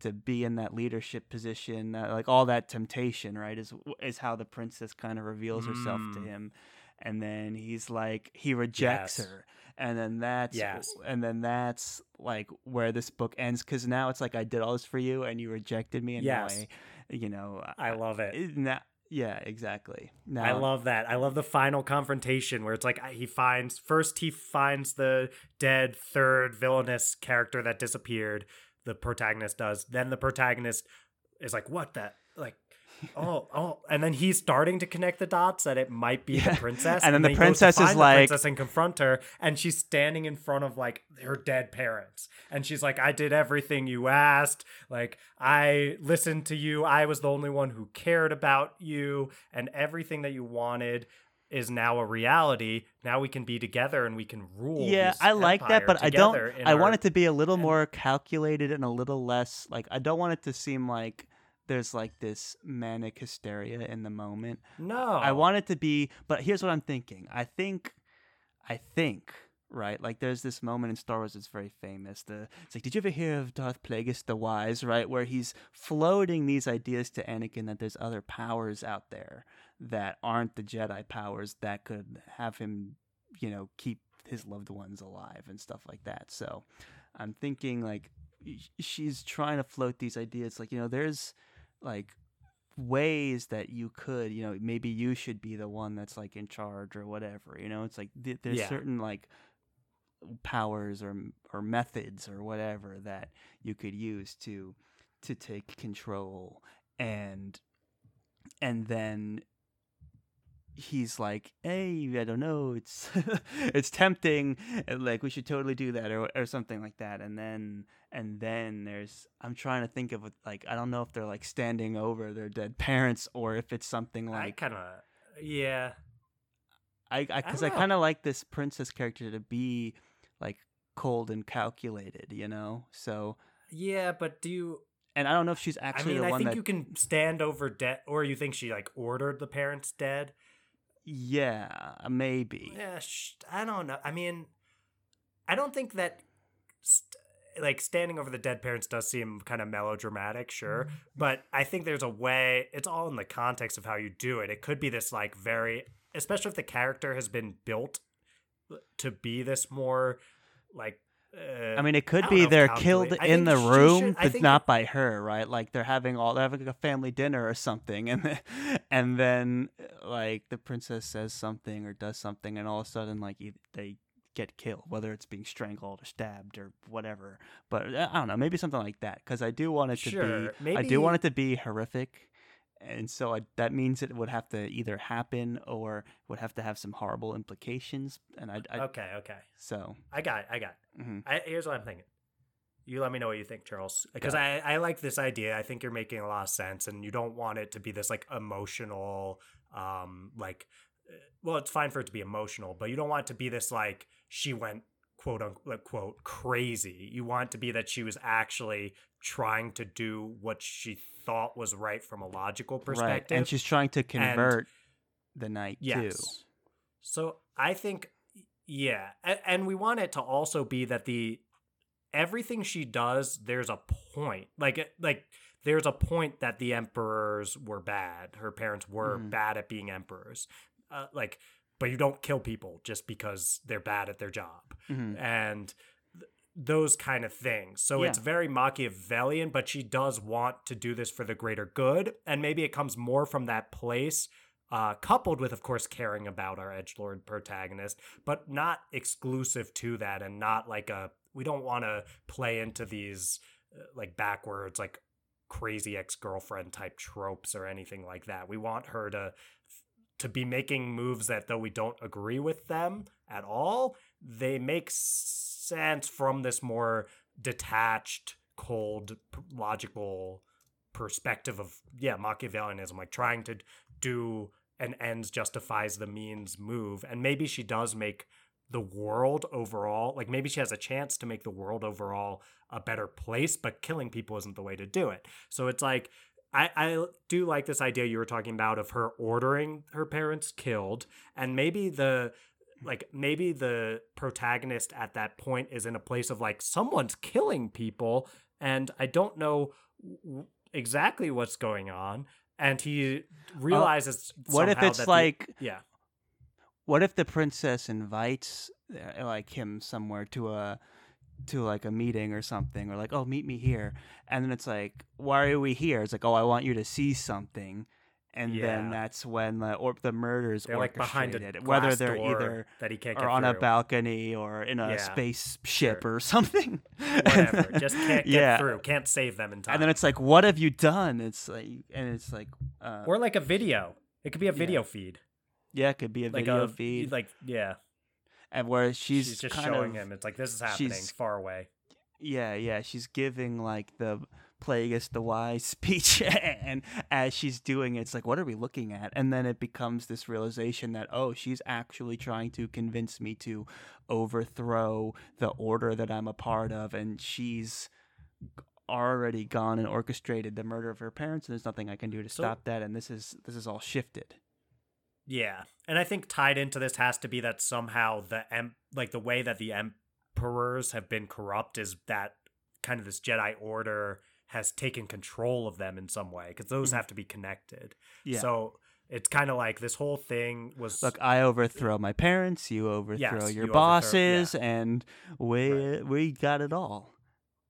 to be in that leadership position. Uh, like all that temptation right is is how the princess kind of reveals herself to mm. him. And then he's like he rejects yes. her and then that's yes. and then that's like where this book ends because now it's like I did all this for you and you rejected me and yes. now I, you know I, I love it. Now, yeah, exactly. Now, I love that. I love the final confrontation where it's like he finds first he finds the dead third villainous character that disappeared. The protagonist does. Then the protagonist is like, "What that like oh, oh, and then he's starting to connect the dots that it might be yeah. the princess, and then and the princess is like, princess and confront her, and she's standing in front of like her dead parents, and she's like, "I did everything you asked. Like, I listened to you. I was the only one who cared about you, and everything that you wanted." is now a reality. Now we can be together and we can rule. Yeah, I like that, but I don't. I our, want it to be a little and, more calculated and a little less like. I don't want it to seem like there's like this manic hysteria in the moment. No. I want it to be, but here's what I'm thinking. I think, I think, right? Like there's this moment in Star Wars that's very famous. The it's like, did you ever hear of Darth Plagueis the Wise, right? Where he's floating these ideas to Anakin that there's other powers out there that aren't the Jedi powers that could have him, you know, keep his loved ones alive and stuff like that. So I'm thinking like she's trying to float these ideas like, you know, there's like ways that you could you know maybe you should be the one that's like in charge or whatever you know it's like th- there's yeah. certain like powers or or methods or whatever that you could use to to take control and and then he's like, "Hey, I don't know, it's it's tempting, eh, like we should totally do that or or something like that." And then and then there's I'm trying to think of like I don't know if they're like standing over their dead parents or if it's something like I kind of yeah. I because I, I kind of like this princess character to be like cold and calculated, you know. So yeah, but do you? And I don't know if she's actually. I mean, I think that... you can stand over dead, or you think she like ordered the parents dead. Yeah, maybe. Yeah, I don't know. I mean, I don't think that st- like standing over the dead parents does seem kind of melodramatic, sure, mm-hmm. but I think there's a way. It's all in the context of how you do it. It could be this like very, especially if the character has been built to be this more like uh, I mean, it could be they're killed in the room, should, but not by her, right? Like they're having all they're having a family dinner or something, and then, and then like the princess says something or does something, and all of a sudden like they get killed, whether it's being strangled or stabbed or whatever. But uh, I don't know, maybe something like that, because I do want it to sure, be. Maybe... I do want it to be horrific and so I, that means it would have to either happen or would have to have some horrible implications. And I, I okay, okay. So I got, it, I got. It. Mm-hmm. I, here's what I'm thinking. You let me know what you think, Charles, because I, I like this idea. I think you're making a lot of sense, and you don't want it to be this like emotional, um, like, uh, well, it's fine for it to be emotional, but you don't want it to be this like she went quote unquote crazy. You want it to be that she was actually trying to do what she thought was right from a logical perspective. Right. And she's trying to convert and, the knight yes. too. So I think yeah, and, and we want it to also be that the everything she does there's a point. Like like there's a point that the emperors were bad. Her parents were mm. bad at being emperors. Uh, like but you don't kill people just because they're bad at their job. Mm-hmm. And those kind of things. So yeah. it's very Machiavellian, but she does want to do this for the greater good. And maybe it comes more from that place, uh, coupled with, of course, caring about our edge lord protagonist, but not exclusive to that and not like a, we don't want to play into these uh, like backwards, like crazy ex girlfriend type tropes or anything like that. We want her to to be making moves that though we don't agree with them at all, they make sense from this more detached, cold, logical perspective of yeah Machiavellianism, like trying to do an ends justifies the means move, and maybe she does make the world overall like maybe she has a chance to make the world overall a better place but killing people isn't the way to do it. So it's like I, I do like this idea you were talking about of her ordering her parents killed. And maybe the like maybe the protagonist at that point is in a place of like someone's killing people and I don't know exactly what's going on and he realizes uh, what if it's like the, yeah. what if the princess invites uh, like him somewhere to a to like a meeting or something or like oh meet me here. And then it's like why are we here? It's like oh i want you to see something and yeah. then that's when the or the murders they're like behind a whether they're either that he can't or on through. a balcony or in a yeah. spaceship sure. or something. Whatever. Just can't get yeah. through. Can't save them in time and then it's like what have you done? It's like and it's like uh, or like a video. It could be a video feed. Yeah it could be a like video a, feed. like yeah. And where she's, she's just showing of, him. It's like this is happening far away. Yeah yeah. She's giving like the Plagueis the Wise speech. and as she's doing it, it's like, what are we looking at? And then it becomes this realization that, oh, she's actually trying to convince me to overthrow the order that I'm a part of. And she's already gone and orchestrated the murder of her parents and there's nothing I can do to so, stop that and this is this is all shifted. Yeah. And I think tied into this has to be that somehow the em- like the way that the emperors have been corrupt is that kind of this Jedi order has taken control of them in some way because those mm-hmm. have to be connected. Yeah. So it's kind of like this whole thing was look i overthrow my parents you overthrow yes, your you bosses overthrow, yeah. and we right. we got it all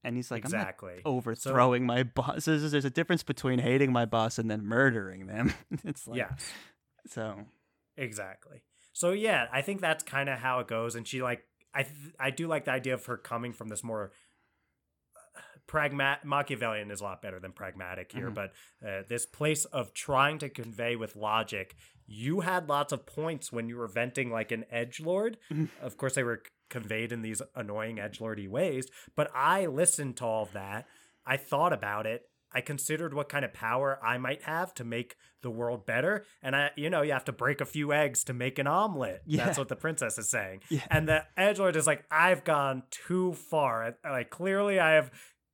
and he's like exactly overthrowing so, my bosses there's a difference between hating my boss and then murdering them it's like yeah so exactly so yeah i think that's kind of how it goes and she like I th- I do like the idea of her coming from this more pragmatic Machiavellian is a lot better than pragmatic here, Mhm. but uh, this place of trying to convey with logic. You had lots of points when you were venting like an edge lord. Mhm. of course, they were conveyed in these annoying edge lordy ways, but I listened to all of that. I thought about it. I considered what kind of power I might have to make the world better. And I, you know, you have to break a few eggs to make an omelet. Yeah. That's what the princess is saying. Yeah. And the edgelord is like, I've gone too far. Like clearly I have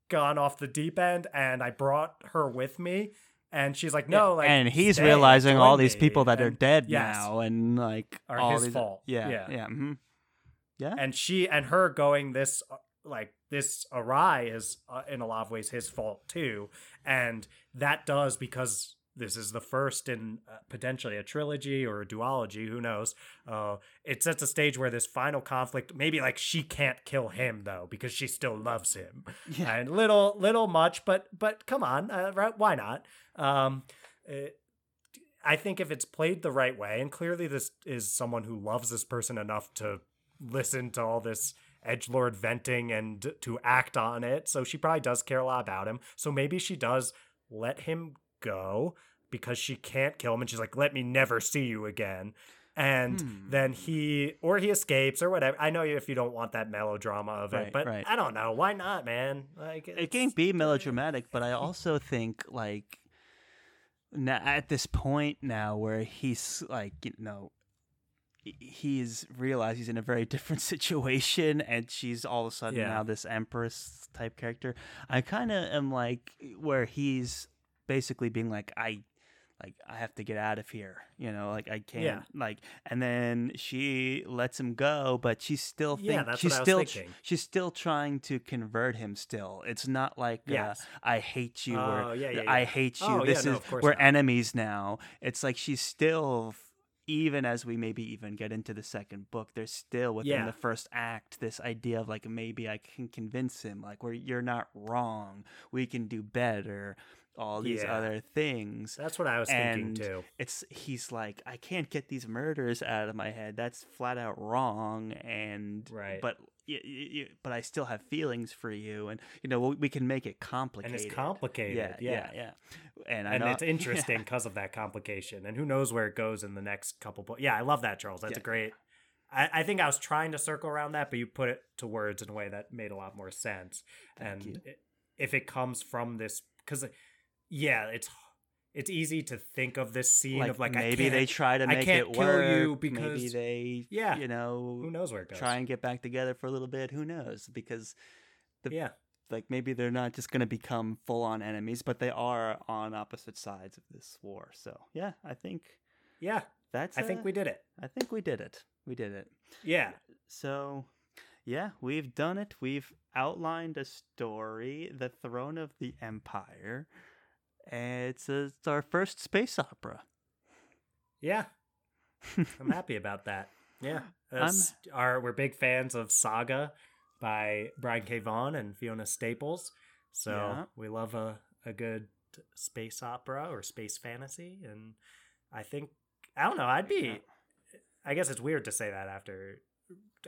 gone off the deep end and I brought her with me. And she's like, no, like and he's stay, realizing all these people that are dead yes. now, and like Are all his these, fault. Yeah, Yeah. yeah, hmm yeah. and she and her going this uh, like this awry is uh, in a lot of ways his fault too and that does because this is the first in uh, potentially a trilogy or a duology who knows uh it sets a stage where this final conflict maybe like she can't kill him though because she still loves him Yeah. and little little much but but come on uh, right, why not um it, I think if it's played the right way, and clearly this is someone who loves this person enough to listen to all this edge lord venting and to act on it, so she probably does care a lot about him. So maybe she does let him go because she can't kill him, and she's like, "Let me never see you again." And Hmm. then he, or he escapes, or whatever. I know if you don't want that melodrama of it, Right, but right. I don't know. Why not, man? Like it can be melodramatic, but I also think like now at this point now where he's like you know he's realized he's in a very different situation and she's all of a sudden Yeah. now this empress type character i kind of am like where he's basically being like i like i have to get out of here you know like i can't Yeah. like and then she lets him go but she's still think, Yeah, that's she's what I was still thinking. she's still trying to convert him still it's not like uh, i hate you Oh, or yeah, yeah, i hate you Oh, this no, is we're not. enemies now it's like she's still even as we maybe even get into the second book there's still within Yeah. the first act this idea of like maybe i can convince him like where you're not wrong we can do better all these Yeah. other things That's what I was and thinking too. it's he's like i can't get these murders out of my head that's flat out wrong and Right. but y- y- y- but i still have feelings for you and you know we can make it complicated And it's complicated. yeah yeah. yeah yeah and i and know it's interesting because of that complication and who knows where it goes in the next couple books yeah i love that charles that's Yeah. a great I, I think i was trying to circle around that but you put it to words in a way that made a lot more sense Thank and you. it, if it comes from this because yeah it's it's easy to think of this scene like, of like maybe they try to I make can't it kill work. You maybe because- they Yeah. you know who knows where it goes. try and get back together for a little bit. Who knows? Because the yeah. like maybe they're not just going to become full on enemies but they are on opposite sides of this war. So yeah i think yeah that's i think uh, we did it. I think we did it. We did it. Yeah. So yeah we've done it. We've outlined a story the throne of the empire and it's, uh, it's our first space opera. Yeah. I'm happy about that. Yeah. Our, we're big fans of saga by brian k. Vaughan and fiona staples. So Yeah. we love a, a good space opera or space fantasy. And i think i don't know i'd be i guess it's weird to say that after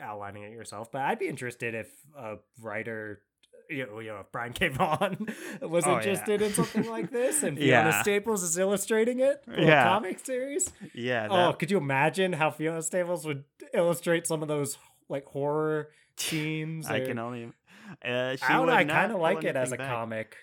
outlining it yourself but i'd be interested if a writer you know, you know if Brian K. Vaughan was Oh, yeah. interested in something like this, and Fiona Yeah. Staples is illustrating it, for a Yeah. comic series. yeah Oh, could you imagine how Fiona Staples would illustrate some of those like horror scenes? i or- can only uh, she I don't know. I kind of like it as a back. comic.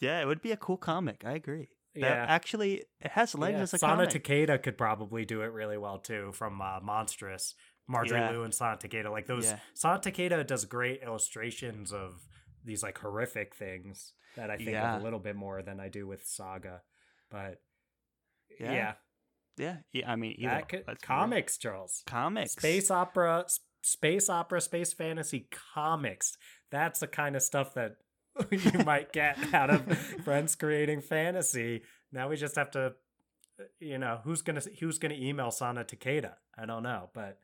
Yeah, it would be a cool comic. I agree. That Yeah. actually, it has legs Yeah, as a Sana comic. Takeda could probably do it really well too from uh, Monstress. Marjorie Yeah. Liu and Sana Takeda. Like those. Yeah. Sana Takeda does great illustrations of these like horrific things that I think Yeah. of a little bit more than I do with Saga. But Yeah. yeah, yeah, yeah, I mean, either, could, comics, Charles. comics, space opera space opera space fantasy comics that's the kind of stuff that you might get out of friends creating fantasy now we just have to you know who's gonna who's gonna email sana takeda i don't know but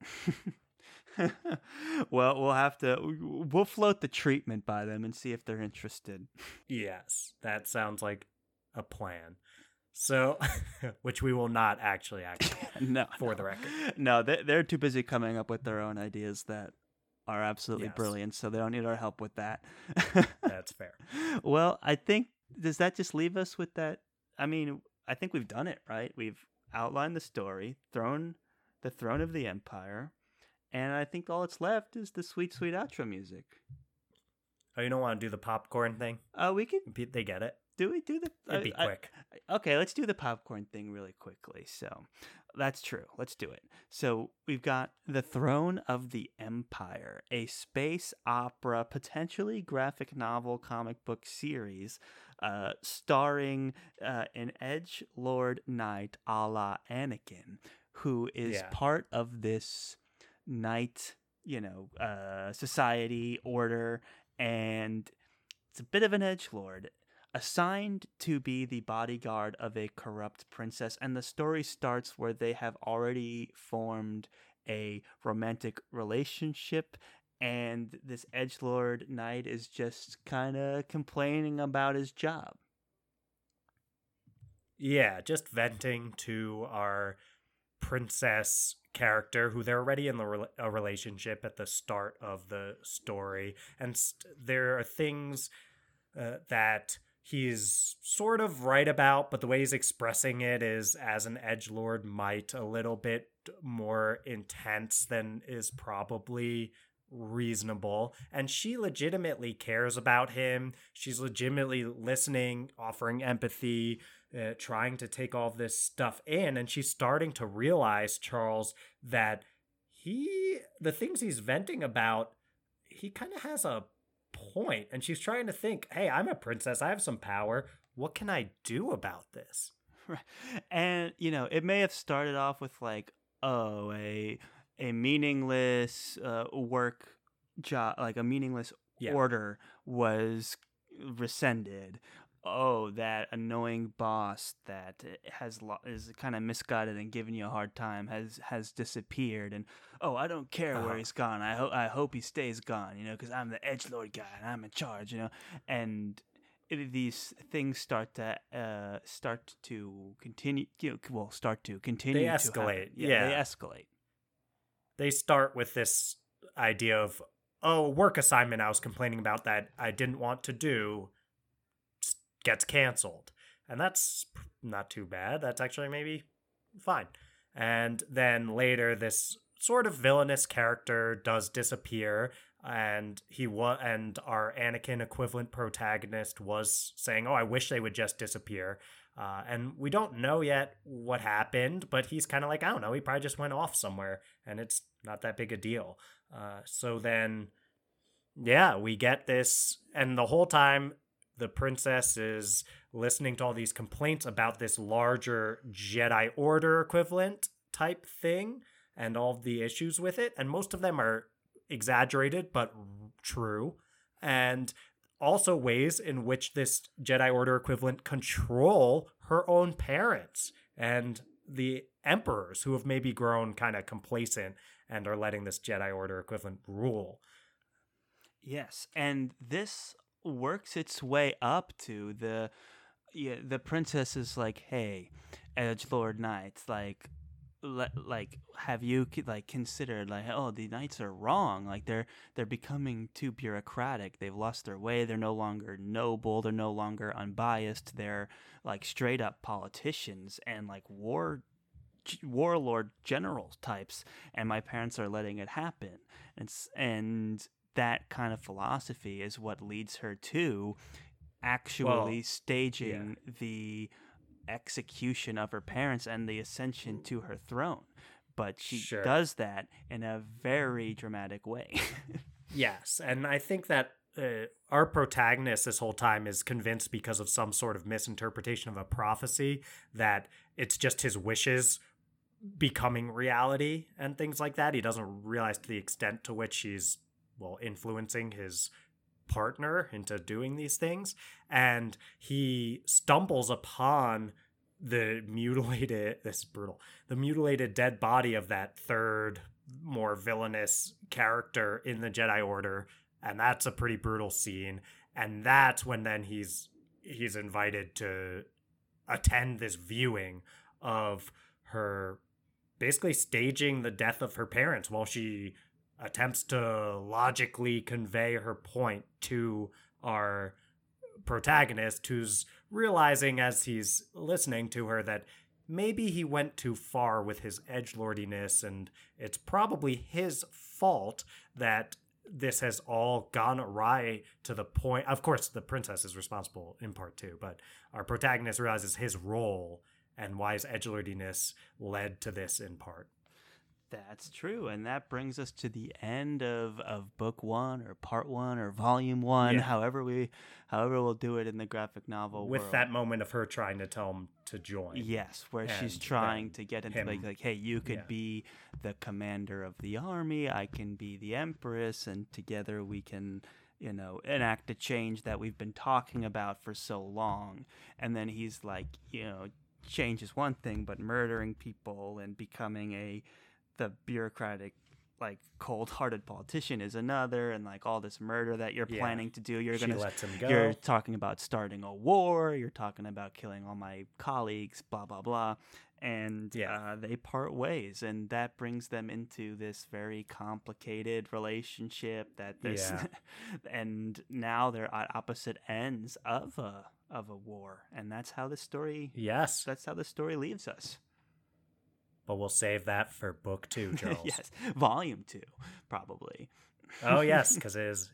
well, we'll have to. We'll float the treatment by them and see if they're interested. yes that sounds like a plan So, which we will not actually act no, for no. the record. No, they, they're too busy coming up with their own ideas that are absolutely Yes. brilliant, so they don't need our help with that. That's fair. well, I think does that just leave us with that? I mean, I think we've done it right. We've outlined the story, thrown the throne of the empire, and I think all that's left is the sweet, sweet outro music. Oh, you don't want to do the popcorn thing? Uh, we can. They get it. do we do the? It'd be I- I- quick. okay, let's do the popcorn thing really quickly. So that's true. Let's do it. So we've got The Throne of the Empire, a space opera, potentially graphic novel comic book series, uh, starring uh, an Edge Lord Knight a la Anakin, who is Yeah. part of this knight, you know, uh, society, order, and it's a bit of an edge lord. Assigned to be the bodyguard of a corrupt princess and the story starts where they have already formed a romantic relationship and this edge lord knight is just kind of complaining about his job. Yeah, just venting to our princess character who they're already in the rela- a relationship at the start of the story. And st- there are things uh, that he's sort of right about but the way he's expressing it is as an edge lord might a little bit more intense than is probably reasonable and she legitimately cares about him she's legitimately listening offering empathy uh, trying to take all this stuff in and she's starting to realize charles that he the things he's venting about he kind of has a point and she's trying to think hey i'm a princess i have some power what can i do about this. And you know, it may have started off with like, oh, a a meaningless uh, work job, like a meaningless Yeah. order was rescinded. Oh, that annoying boss that has lo- is kind of misguided and giving you a hard time has has disappeared, and oh, I don't care Uh-huh. where he's gone. I hope I hope he stays gone, you know, because I'm the edge lord guy and I'm in charge, you know, and it, these things start to uh, start to continue. You know, well, start to continue. to happen. escalate, Yeah, yeah. they escalate. They start with this idea of oh work assignment i was complaining about that i didn't want to do gets canceled. And that's not too bad. That's actually maybe fine. And then later this sort of villainous character does disappear and he was and our anakin equivalent protagonist was saying oh i wish they would just disappear. Uh, and we don't know yet what happened, but he's kind of like, I don't know, he probably just went off somewhere, and it's not that big a deal. Uh, so then, yeah, we get this, and the whole time, the princess is listening to all these complaints about this larger Jedi Order equivalent type thing and all the issues with it, and most of them are exaggerated but true. And also ways in which this Jedi Order equivalent control her own parents and the emperors who have maybe grown kind of complacent and are letting this Jedi Order equivalent rule. Yes, and this works its way up to the yeah, the princess is like, "Hey, Edge Lord Knights, like like have you like considered like oh the knights are wrong like they're they're becoming too bureaucratic they've lost their way they're no longer noble they're no longer unbiased they're like straight up politicians and like war warlord general types and my parents are letting it happen. And and that kind of philosophy is what leads her to actually staging the execution of her parents and the ascension to her throne. But she Sure. does that in a very dramatic way. Yes, and I think that uh, our protagonist this whole time is convinced because of some sort of misinterpretation of a prophecy that it's just his wishes becoming reality and things like that. He doesn't realize to the extent to which he's well influencing his partner into doing these things. And he stumbles upon the mutilated this is brutal the mutilated dead body of that third more villainous character in the jedi order. And that's a pretty brutal scene. And that's when then he's he's invited to attend this viewing of her basically staging the death of her parents while she attempts to logically convey her point to our protagonist who's realizing as he's listening to her that maybe he went too far with his edge lordiness and it's probably his fault that this has all gone awry to the point of course the princess is responsible in part too but our protagonist realizes his role and why his edge led to this in part that's true, and that brings us to the end of, of book one, or part one, or volume one, yeah. however we, however we'll do it in the graphic novel. With world. that moment of her trying to tell him to join. Yes, where she's trying to get into like, like, hey, you could yeah. be the commander of the army, I can be the empress, and together we can you know, enact a change that we've been talking about for so long. And then he's like, you know, change is one thing, but murdering people and becoming a the bureaucratic like cold-hearted politician is another and like all this murder that you're yeah. planning to do you're gonna let them go. you're talking about starting a war you're talking about killing all my colleagues blah blah blah and yeah. uh, they part ways and that brings them into this very complicated relationship that this yeah. and now they're at opposite ends of a of a war and that's how the story yes that's how the story leaves us but we'll save that for book two, Charles. yes, volume two, probably. oh yes, because it is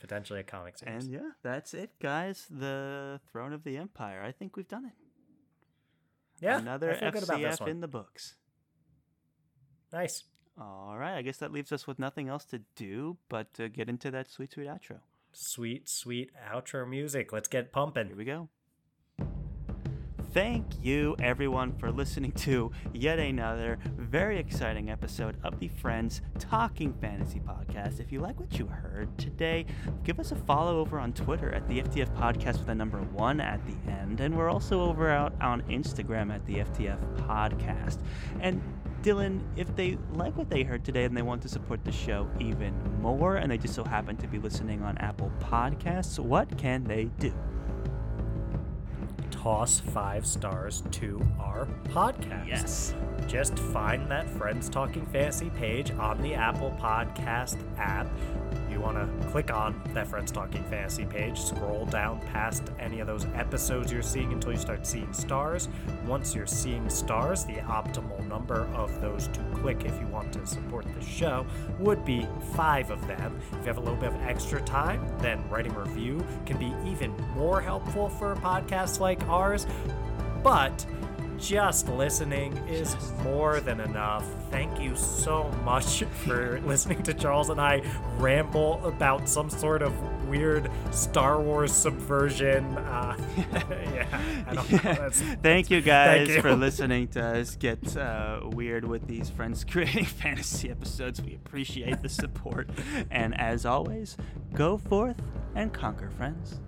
potentially a comic series. And yeah, that's it, guys. The Throne of the Empire. I think we've done it. Yeah, another FCF in the books. Nice. All right, I guess that leaves us with nothing else to do but to get into that sweet, sweet outro. Sweet, sweet outro music. Let's get pumping. Here we go. Thank you, everyone, for listening to yet another very exciting episode of the Friends Talking Fantasy Podcast. If you like what you heard today, give us a follow over on Twitter at the FTF Podcast with a number one at the end. And we're also over out on Instagram at the FTF Podcast. And Dylan, if they like what they heard today and they want to support the show even more, and they just so happen to be listening on Apple Podcasts, what can they do? toss five stars to our podcast. Yes. Just find that Friends Talking Fantasy page on the Apple Podcast app you want to click on that Friends Talking Fantasy page, scroll down past any of those episodes you're seeing until you start seeing stars. Once you're seeing stars, the optimal number of those to click if you want to support the show would be five of them. If you have a little bit of extra time, then writing a review can be even more helpful for a podcast like ours. But just listening is more than enough. Thank you so much for listening to Charles and I ramble about some sort of weird Star Wars subversion. Uh, yeah. That's, thank you guys thank you. for listening to us get uh, weird with these friends creating fantasy episodes. We appreciate the support. and as always, go forth and conquer, friends.